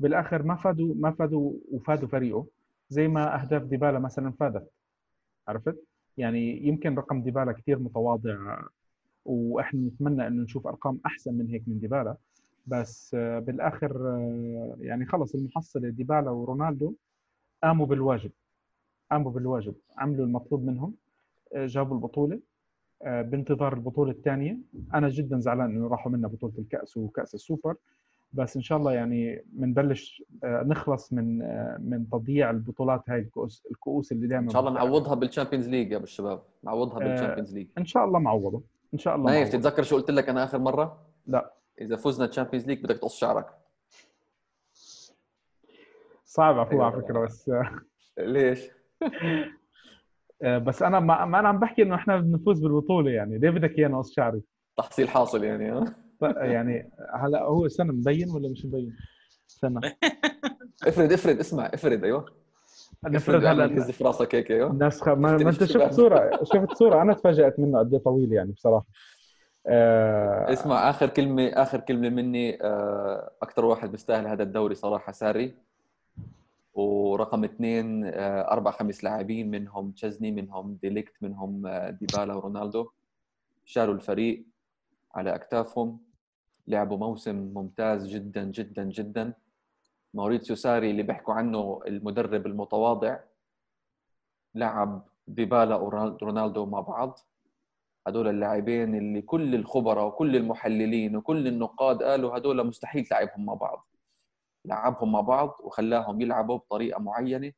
بالآخر ما فادوا ما فادوا وفادوا فريقه زي ما أهداف ديبالا مثلا فادت. عرفت؟ يعني يمكن رقم ديبالا كثير متواضع وإحنا نتمنى إنه نشوف أرقام أحسن من هيك من ديبالا. بس آه، بالآخر آه، يعني خلص المحصله ديبالا ورونالدو قاموا بالواجب قاموا بالواجب عملوا المطلوب منهم آه، جابوا البطولة بانتظار البطولة الثانية أنا جدا زعلان إنه راحوا منا بطولة الكأس وكأس السوبر بس إن شاء الله يعني بنبلش نخلص من من تضييع البطولات هاي الكؤوس الكؤوس اللي دائما إن شاء الله نعوضها بال Champions League يا أبو الشباب نعوضها بال Champions League إن شاء الله معوضه إن شاء الله نايف. تتذكر شو قلت لك أنا آخر مرة؟ لا إذا فزنا Champions League بدك تقص شعرك صعب عفو أيوة. على فكرة بس ليش؟ آه، بس أنا ما, ما أنا عم بحكي إنه إحنا بنفوز بالبطولة يعني ليه بدك اياه نقص شعري تحصيل حاصل يعني ها؟ يعني هلا هو استنى مبين ولا مش مبين؟ استنى افرد افرد اسمع افرد أيوه نفرض هلا هز في راسك هيك أيوه خ... ما, ما أنت شفت؟ صورة شفت صورة أنا تفاجأت منه قد إيه طويل يعني بصراحة آه... اسمع آخر كلمة آخر كلمة مني آه، أكثر واحد بيستاهل هذا الدوري صراحة ساري. ورقم اثنين آه، أربع خمس لاعبين منهم تشيزني منهم ديليكت منهم آه، ديبالا ورونالدو. شالوا الفريق على أكتافهم. لعبوا موسم ممتاز جدا جدا جدا. موريتسيو ساري اللي بيحكوا عنه المدرب المتواضع لعب ديبالا ورونالدو مع بعض. هدول اللاعبين اللي كل الخبراء وكل المحللين وكل النقاد قالوا هدول مستحيل تلعبهم مع بعض. لعبهم مع بعض وخلاهم يلعبوا بطريقة معينة.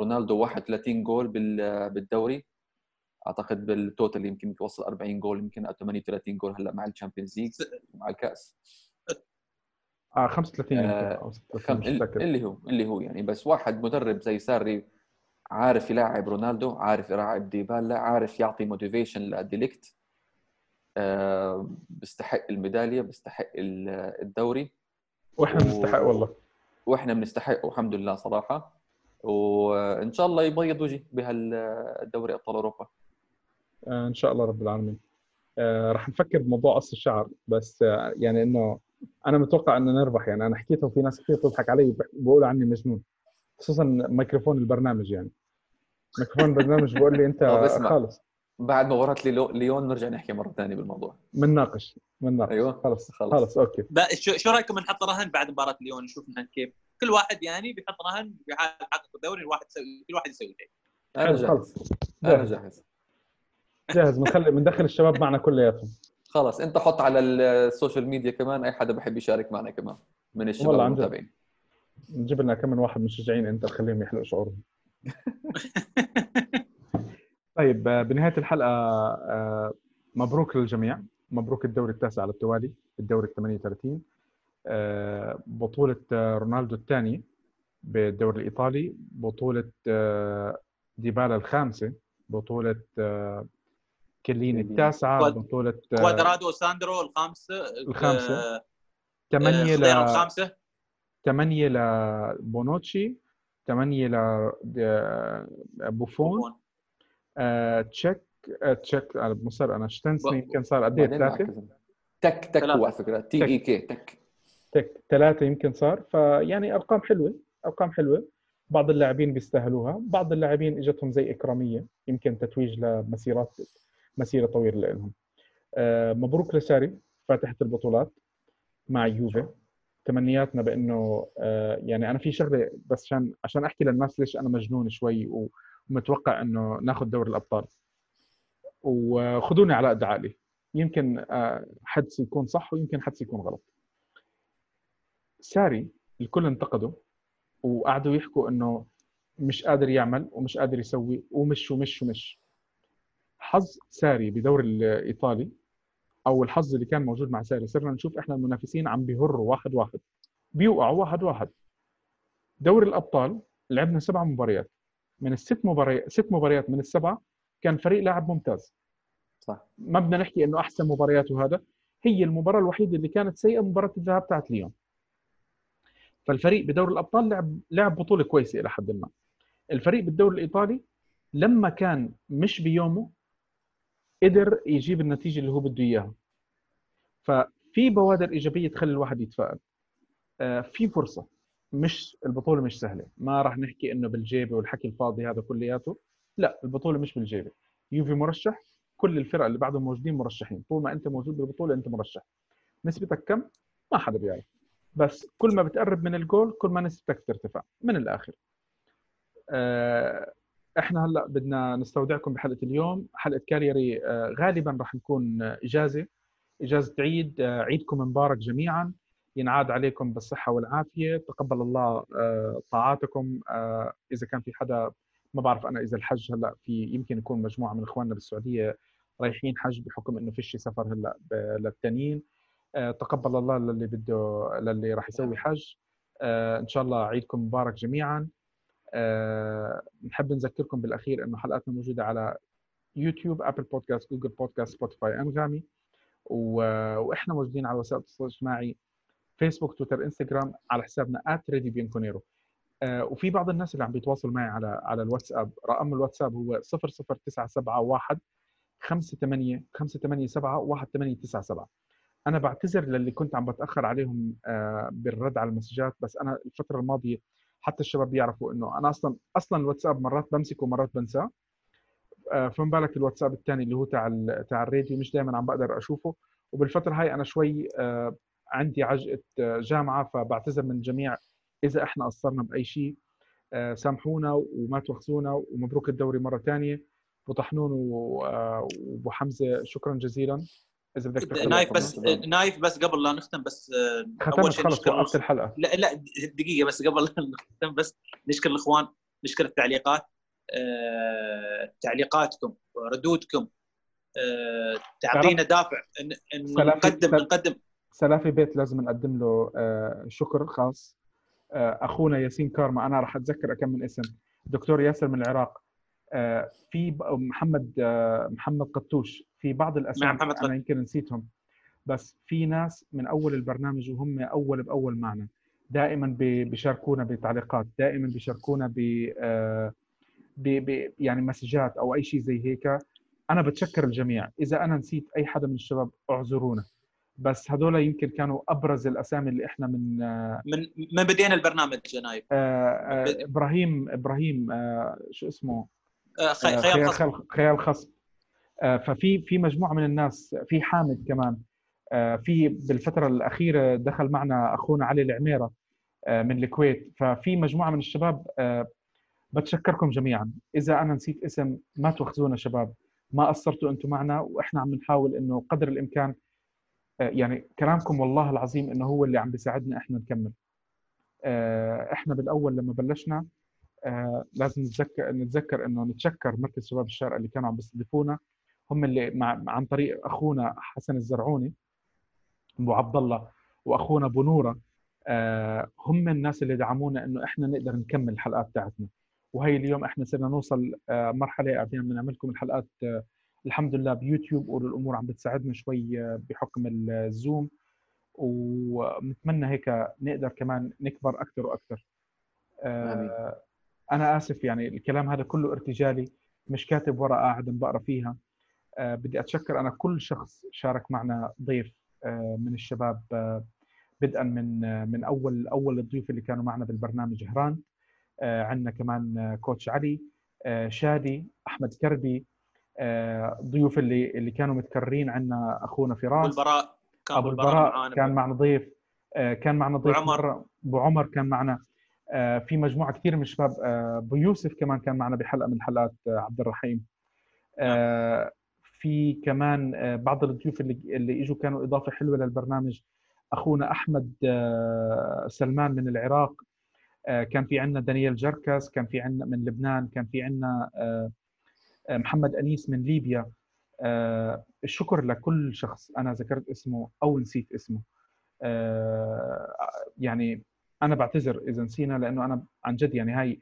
رونالدو 31 جول بال- بالدوري. أعتقد بال total يمكن توصل 40 جول يمكن أو 38 جول هلأ مع ال Champions League مع الكأس. آه 35 يمكن آه، أو 36 خم... مش متأكد. اللي هو اللي هو يعني بس واحد مدرب زي ساري عارف يلاعب رونالدو عارف يلاعب ديبالا عارف يعطي motivation لديليكت آه بيستحق الميدالية بيستحق ال- الدوري. وإحنا و- بنستحق والله. وإحنا بنستحقه الحمد لله صراحة. وإن شاء الله يبيض وجه بهالدوري أبطال أوروبا. آه إن شاء الله رب العالمين. آه رح نفكر بموضوع قص الشعر بس آه يعني إنه أنا متوقع إنه نربح. يعني أنا حكيته وفي ناس كثير تضحك علي بيقولوا عني مجنون. خصوصا ميكروفون البرنامج يعني. ميكروفون البرنامج بيقول لي أنت. خالص بعد مباراه ليلو- ليون نرجع نحكي مرة ثانية بالموضوع. بنناقش بنناقش أيوة. خلص خلص. خلص okay. شو, شو رأيكم نحط رهن بعد مباراة ليون؟ نشوف نحن كيف. كل واحد يعني بيحط رهن بيحقق الدوري الواحد يسوي كل واحد يسوي شيء. أنا جاهز. خلص. أنا جاهز. جاهز. جاهز. بنخلي بندخل الشباب معنا كلياتهم. خلاص أنت حط على ال social media كمان أي حدا بحب يشارك معنا كمان من الشباب والله عن جد. المتابعين. نجيب لنا كم من واحد مشجعين أنت نخليهم يحلقوا شعورهم. طيب آه، بنهاية الحلقة آه، مبروك للجميع. مبروك الدوري التاسع على التوالي الدوري ال 38 آه، بطولة رونالدو الثانية بالدوري الإيطالي. بطولة ديبالا الخامسة. بطولة كيليني التاسعة. بطولة كوادرادو ساندرو الخامسة آه، خضيره ل الخامسة. ثمانية لبونوتشي ثمانيه لبوفون بوفون. آه، تشيك آه، تشيك أنا مصر. أنا شتنسني ب- يمكن صار قد إيه؟ ثلاثة. تك تك. هو على فكرة. T E K تك. تك. ثلاثة يمكن صار. فيعني أرقام حلوة أرقام حلوة. بعض اللاعبين بيستاهلوها. بعض اللاعبين إجتهم زي إكرامية يمكن تتويج لمسيرات مسيرة طويلة لهم. آه، مبروك لساري فاتحة البطولات مع يوفي. تمنياتنا بأنه آه، يعني أنا في شغلة بس عشان عشان أحكي للناس ليش أنا مجنون شوي ومتوقع إنه ناخذ دوري الأبطال. وخذوني على قد عقلي. يمكن آه، حدس يكون صح ويمكن حدس يكون غلط. ساري الكل انتقده وقعدوا يحكوا إنه مش قادر يعمل ومش قادر يسوي ومش ومش ومش. حظ ساري بدوري الإيطالي أو الحظ اللي كان موجود مع ساري صرنا نشوف إحنا المنافسين عم بيهروا واحد واحد. بيوقعوا واحد واحد. دوري الأبطال لعبنا سبع مباريات. من الست مباريات ست مباريات من السبعة كان فريق لاعب ممتاز. صح. ما بدنا نحكي إنه أحسن مباريات وهذا. هي المباراة الوحيدة اللي كانت سيئة مباراة الذهاب تاعت ليون. فالفريق بدوري الأبطال لعب لعب بطولة كويسة إلى حد ما. الفريق بالدوري الإيطالي لما كان مش بيومه قدر يجيب النتيجة اللي هو بده إياها. ففي بوادر إيجابية تخلي الواحد يتفائل. آه، في فرصة. مش البطولة مش سهلة. ما راح نحكي إنه بالجيبة والحكي الفاضي هذا كلياته. لا البطولة مش بالجيبة. يوفي مرشح. كل الفرق اللي بعدهم موجودين مرشحين. طول ما أنت موجود بالبطولة أنت مرشح. نسبتك كم؟ ما حدا بيعرف. بس كل ما بتقرب من الجول كل ما نسبتك ترتفع من الآخر. آه، إحنا هلأ بدنا نستودعكم بحلقة اليوم. حلقة كاريري آه، غالبا راح نكون إجازة. إجازة عيد آه، عيدكم مبارك جميعا. ينعاد عليكم بالصحة والعافية. تقبل الله طاعاتكم. إذا كان في حدا ما بعرف أنا إذا الحج هلأ في يمكن يكون مجموعة من إخواننا بالسعودية رايحين حج بحكم إنه فيش سفر هلأ للتانيين. تقبل الله للي بده للي راح يسوي حج. إن شاء الله عيدكم مبارك جميعا. نحب نذكركم بالأخير إنه حلقاتنا موجودة على يوتيوب Apple Podcast Google Podcast Spotify أنغامي. وإحنا موجودين على وسائل التواصل الاجتماعي فيسبوك تويتر إنستغرام على حسابنا @Radio Bianconero أه وفي بعض الناس اللي عم بيتواصلوا معي على على الواتساب رقم الواتساب هو 00971 58 587 1897 أنا بعتذر للي كنت عم بتأخر عليهم آه، بالرد على المسجات بس أنا الفترة الماضية حتى الشباب بيعرفوا إنه أنا أصلا أصلا الواتساب مرات بمسكه ومرات بنساه. آه، فما بالك الواتساب الثاني اللي هو تاع تاع الراديو مش دائما عم بقدر أشوفه. وبالفترة هاي أنا شوي آه، عندي عجقه جامعة فبعتذر من الجميع إذا إحنا قصرنا بأي شيء. سامحونا وما توخسونا ومبروك الدوري مرة ثانية ابو طحنون وأبو حمزة شكرا جزيلا. إذا بدك نايف بس نايف بس قبل لا نختم بس آه، أول شيء خلص وقفت الحلقة. لا لا دقيقة بس قبل لا نختم بس نشكر الإخوان نشكر التعليقات آه، تعليقاتكم ردودكم آه، تعطينا دافع إن نقدم نقدم. سلافي بيت لازم نقدم له شكر خاص. أخونا ياسين كارما أنا راح أتذكر كم من اسم. دكتور ياسر من العراق. في محمد محمد قطوش. في بعض الاسماء محمد أنا يمكن نسيتهم. بس في ناس من أول البرنامج وهم أول بأول معنا. دائما بيشاركونا بتعليقات دائما بيشاركونا ب ب يعني مسجات أو أي شيء زي هيك. أنا بتشكر الجميع. إذا أنا نسيت أي حدا من الشباب اعذرونا. بس هذول يمكن كانوا أبرز الأسامي اللي إحنا من من من بدينا البرنامج جنايب إبراهيم إبراهيم شو اسمه؟ آه، خيال خصب خيال خصب آه، ففي في مجموعة من الناس في حامد كمان آه، في بالفترة الأخيرة دخل معنا أخونا علي العميرة من الكويت. ففي مجموعة من الشباب بتشكركم جميعا. إذا أنا نسيت اسم ما تواخذونا شباب. ما قصرتوا أنتم معنا وإحنا عم نحاول إنه قدر الإمكان يعني كلامكم والله العظيم إنه هو اللي عم بيساعدنا إحنا نكمل. إحنا بالأول لما بلشنا آه لازم نتذكر نتذكر إنه نتشكر مركز شباب الشارقه اللي كانوا عم بيستضيفونا. هم اللي مع عن طريق أخونا حسن الزرعوني أبو عبد الله وأخونا أبو نورة آه هم الناس اللي دعمونا إنه إحنا نقدر نكمل الحلقات تاعتنا وهي اليوم إحنا صرنا نوصل آه مرحلة قاعدين بنعمل لكم الحلقات آه الحمد لله بيوتيوب والأمور عم بتساعدنا شوي بحكم الزوم. ونتمنى هيك نقدر كمان نكبر أكثر وأكثر آه أنا آسف يعني الكلام هذا كله ارتجالي مش كاتب ورقة قاعد بقرأ فيها. بدي أتشكر أنا كل شخص شارك معنا ضيف أه من الشباب أه بدءا من آه، من أول أول الضيوف اللي كانوا معنا بالبرنامج هران. آه، عندنا كمان آه، كوتش علي شادي أحمد كربي ضيوف اللي اللي كانوا متكررين عندنا أخونا فراس أبو البراء كان أبو البراء كان معنا ضيف كان معنا ضيف عمر. أبو عمر كان معنا آه، في مجموعة كثير من الشباب آه، أبو يوسف كمان كان معنا بحلقة من حلقات آه، عبد الرحيم. في كمان بعض الضيوف اللي اللي إجوا كانوا إضافة حلوة للبرنامج. أخونا أحمد سلمان من العراق كان في عندنا دانيال جركس كان في عندنا من لبنان كان في عندنا محمد أنيس من ليبيا. الشكر لكل شخص أنا ذكرت اسمه أو نسيت اسمه. يعني أنا بعتذر إذا نسينا لأنه أنا عن جد يعني هاي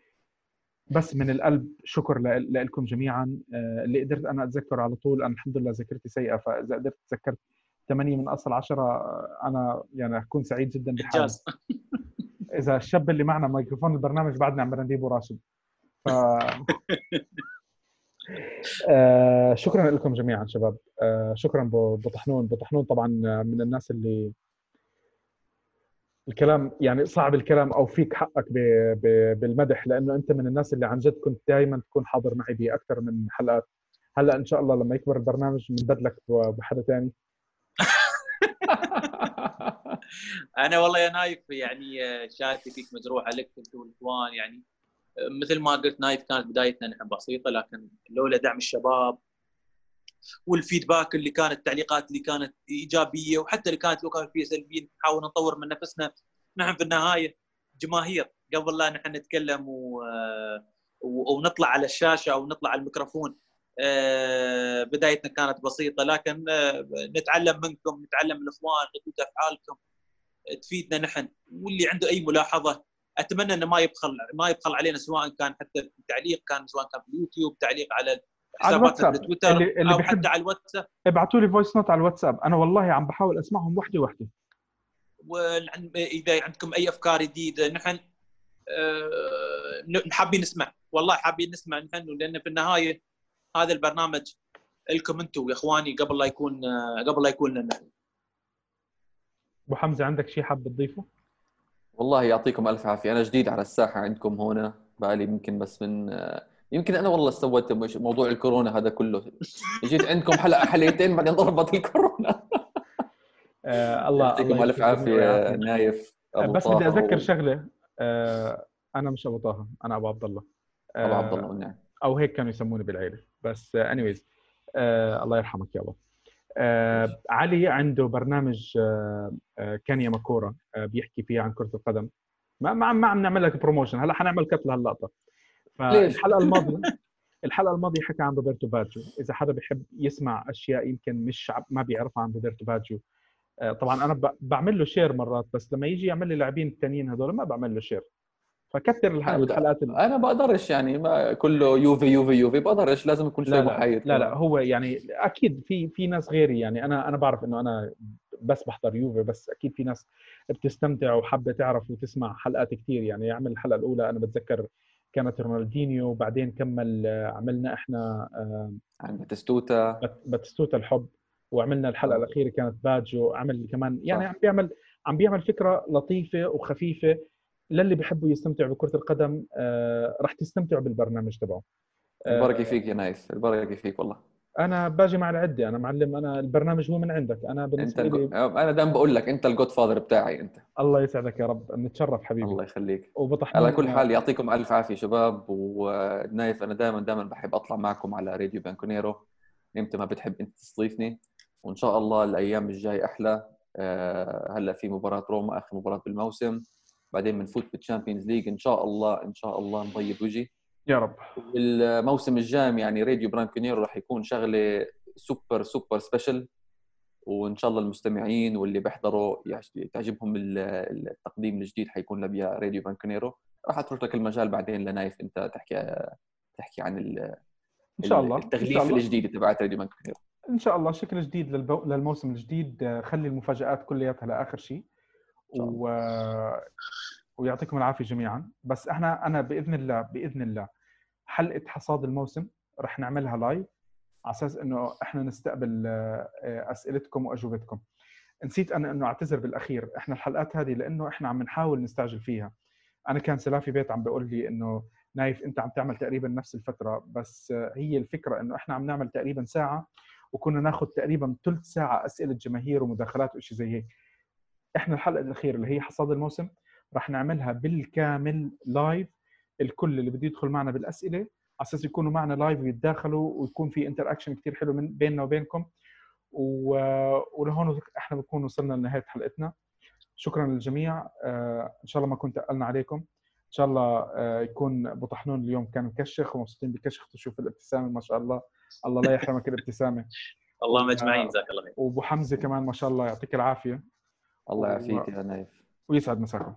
بس من القلب شكر لكم جميعا. آه، اللي قدرت أنا اتذكر على طول أنا الحمد لله ذاكرتي سيئة فإذا قدرت تذكرت 8 من أصل 10 أنا يعني أكون سعيد جدا بحالي. إذا الشاب اللي معنا ميكروفون البرنامج بعدنا عم نجيبه راشد ف آه شكرا لكم جميعا شباب. آه شكرا ابو طحنون ابو طحنون طبعا من الناس اللي الكلام يعني صعب الكلام أو فيك حقك. بالمدح لأنه أنت من الناس اللي عن جد كنت دائما تكون حاضر معي باكثر من حلقات هلأ إن شاء الله لما يكبر البرنامج بنبدلك بحدا ثاني أنا والله يا نايف يعني شهادتي فيك مجروحة لك أنت والإخوان يعني مثل ما قلت نايف كانت بدايتنا نحن بسيطة لكن لولا دعم الشباب والفيدباك اللي كانت التعليقات اللي كانت إيجابية وحتى اللي كانت لو كانت فيها سلبية نحاول نطور من نفسنا. نحن في النهاية جماهير قبل لا نحن نتكلم و... ونطلع على الشاشة أو نطلع على الميكروفون آه، بدايتنا كانت بسيطة لكن آه، نتعلم منكم نتعلم من الاخوان ردود أفعالكم تفيدنا نحن. واللي عنده أي ملاحظة أتمنى إنه ما يبخل ما يبخل علينا سواء كان حتى تعليق كان سواء كان في اليوتيوب تعليق على في تويتر اللي, اللي أو حتى على الواتساب. ابعثوا لي voice note على الواتساب. أنا والله عم بحاول أسمعهم وحدة وحدة. واذا عندكم أي أفكار جديدة نحن أه حابين نسمع. والله حابين نسمع نحن لأن في النهاية هذا البرنامج لكم أنتم يا إخواني قبل لا يكون قبل لا يكون لنا. أبو حمزة عندك شيء حاب تضيفه؟ والله يعطيكم ألف عافية. أنا جديد على الساحة عندكم هنا بقالي يمكن بس من يمكن أنا والله سويت موضوع الكورونا هذا كله. جيت عندكم حلقه حلقتين بعدين ضربت الكورونا. آه الله يعطيكم ألف عافية نايف أبو بس بدي أذكر شغلة. آه أنا مش أبو طه أنا أبو عبد الله. آه أبو عبد الله والنعم أو هيك كانوا يسموني بالعيلة. بس anyways آه الله يرحمك يابا آه علي عنده برنامج آه آه كانيا ماكورا آه بيحكي فيه عن كرة القدم. ما ما ما عم نعمل لك promotion هلا حنعمل cut لهاللقطة. فالحلقه الماضية الحلقة الماضية حكى عن روبرتو باجو إذا حدا بيحب يسمع أشياء يمكن مش ما بيعرفها عن روبرتو باجو آه طبعا أنا بعمل له share مرات بس لما يجي يعمل لي لاعبين الثانيين هذول ما بعمل له share فكثر الحلقات اللي... أنا بقدرش يعني ما كله يوفي يوفي يوفي. بقدرش لازم يكون شيء محايد لا لا هو يعني أكيد في في ناس غيري يعني. أنا أنا بعرف إنه أنا بس بحضر يوفي بس أكيد في ناس بتستمتع وحابة تعرف وتسمع حلقات كثير يعني. عمل الحلقة الأولى أنا بتذكر كانت رونالدينيو وبعدين كمل عملنا إحنا عن باتستوتا. باتستوتا الحب وعملنا الحلقة الأخيرة كانت باجو عمل كمان يعني عم بيعمل عم بيعمل فكرة لطيفة وخفيفة للي بيحبوا يستمتعوا بكرة القدم آه راح تستمتعوا بالبرنامج تبعه. آه البركه فيك يا نايف البركة فيك والله. أنا باجي مع العدة أنا معلم أنا البرنامج هو من عندك أنا بالنسبة انت لي أنا دائما بقول لك أنت ال godfather بتاعي أنت. الله يسعدك يا رب نتشرف حبيبي. الله يخليك. على كل حال يعطيكم ألف عافية شباب ونايف أنا دائما دائما بحب أطلع معكم على راديو بيانكونيرو. إمتى ما بتحب أنت تستضيفني وإن شاء الله الأيام الجاي أحلى. آه، هلأ في مباراة روما آخر مباراة بالموسم. بعدين بنفوت بال Champions League. إن شاء الله إن شاء الله نبيض وجهي. يا رب. الموسم الجاي يعني راديو بيانكونيرو راح يكون شغلة super super special وإن شاء الله المستمعين واللي بيحضروا تعجبهم التقديم الجديد حيكون لبيا راديو بيانكونيرو راح أترك لك المجال بعدين لنايف أنت تحكي تحكي عن إن شاء الله التغليف الجديد تبعت راديو بيانكونيرو إن شاء الله شكل جديد للبو... للموسم الجديد. خلي المفاجآت كلياتها لآخر شيء. و... ويعطيكم العافية جميعا. بس إحنا أنا بإذن الله بإذن الله حلقة حصاد الموسم رح نعملها live على أساس إنه إحنا نستقبل آه، أسئلتكم وأجوبتكم. نسيت أنا إنه أعتذر بالأخير إحنا الحلقات هذه لإنه إحنا عم نحاول نستعجل فيها. أنا كان سلافي بيت عم بيقول لي إنه نايف أنت عم تعمل تقريبا نفس الفترة بس هي الفكرة إنه إحنا عم نعمل تقريبا ساعة وكنا ناخذ تقريبا ثلث ساعة أسئلة جماهير ومداخلات وشيء زي هيك. إحنا الحلقة الأخيرة اللي هي حصاد الموسم راح نعملها بالكامل live الكل اللي بده يدخل معنا بالأسئلة على أساس يكونوا معنا live ويتداخلوا ويكون في interaction كثير حلو من بيننا وبينكم. و... ولهون إحنا بنكون وصلنا لنهاية حلقتنا. شكرا للجميع. آه، إن شاء الله ما كنت تقلنا عليكم. إن شاء الله آه، يكون ابو طحنون اليوم كان مكشخ ومبسوطين بكشخته شوف الابتسامة ما شاء الله. الله لا يحرمك الابتسامة. الله مجمعين جزاك الله خير. وأبو حمزة كمان ما شاء الله يعطيك العافية. الله يعافيك يا نايف. ويسعد مساكم.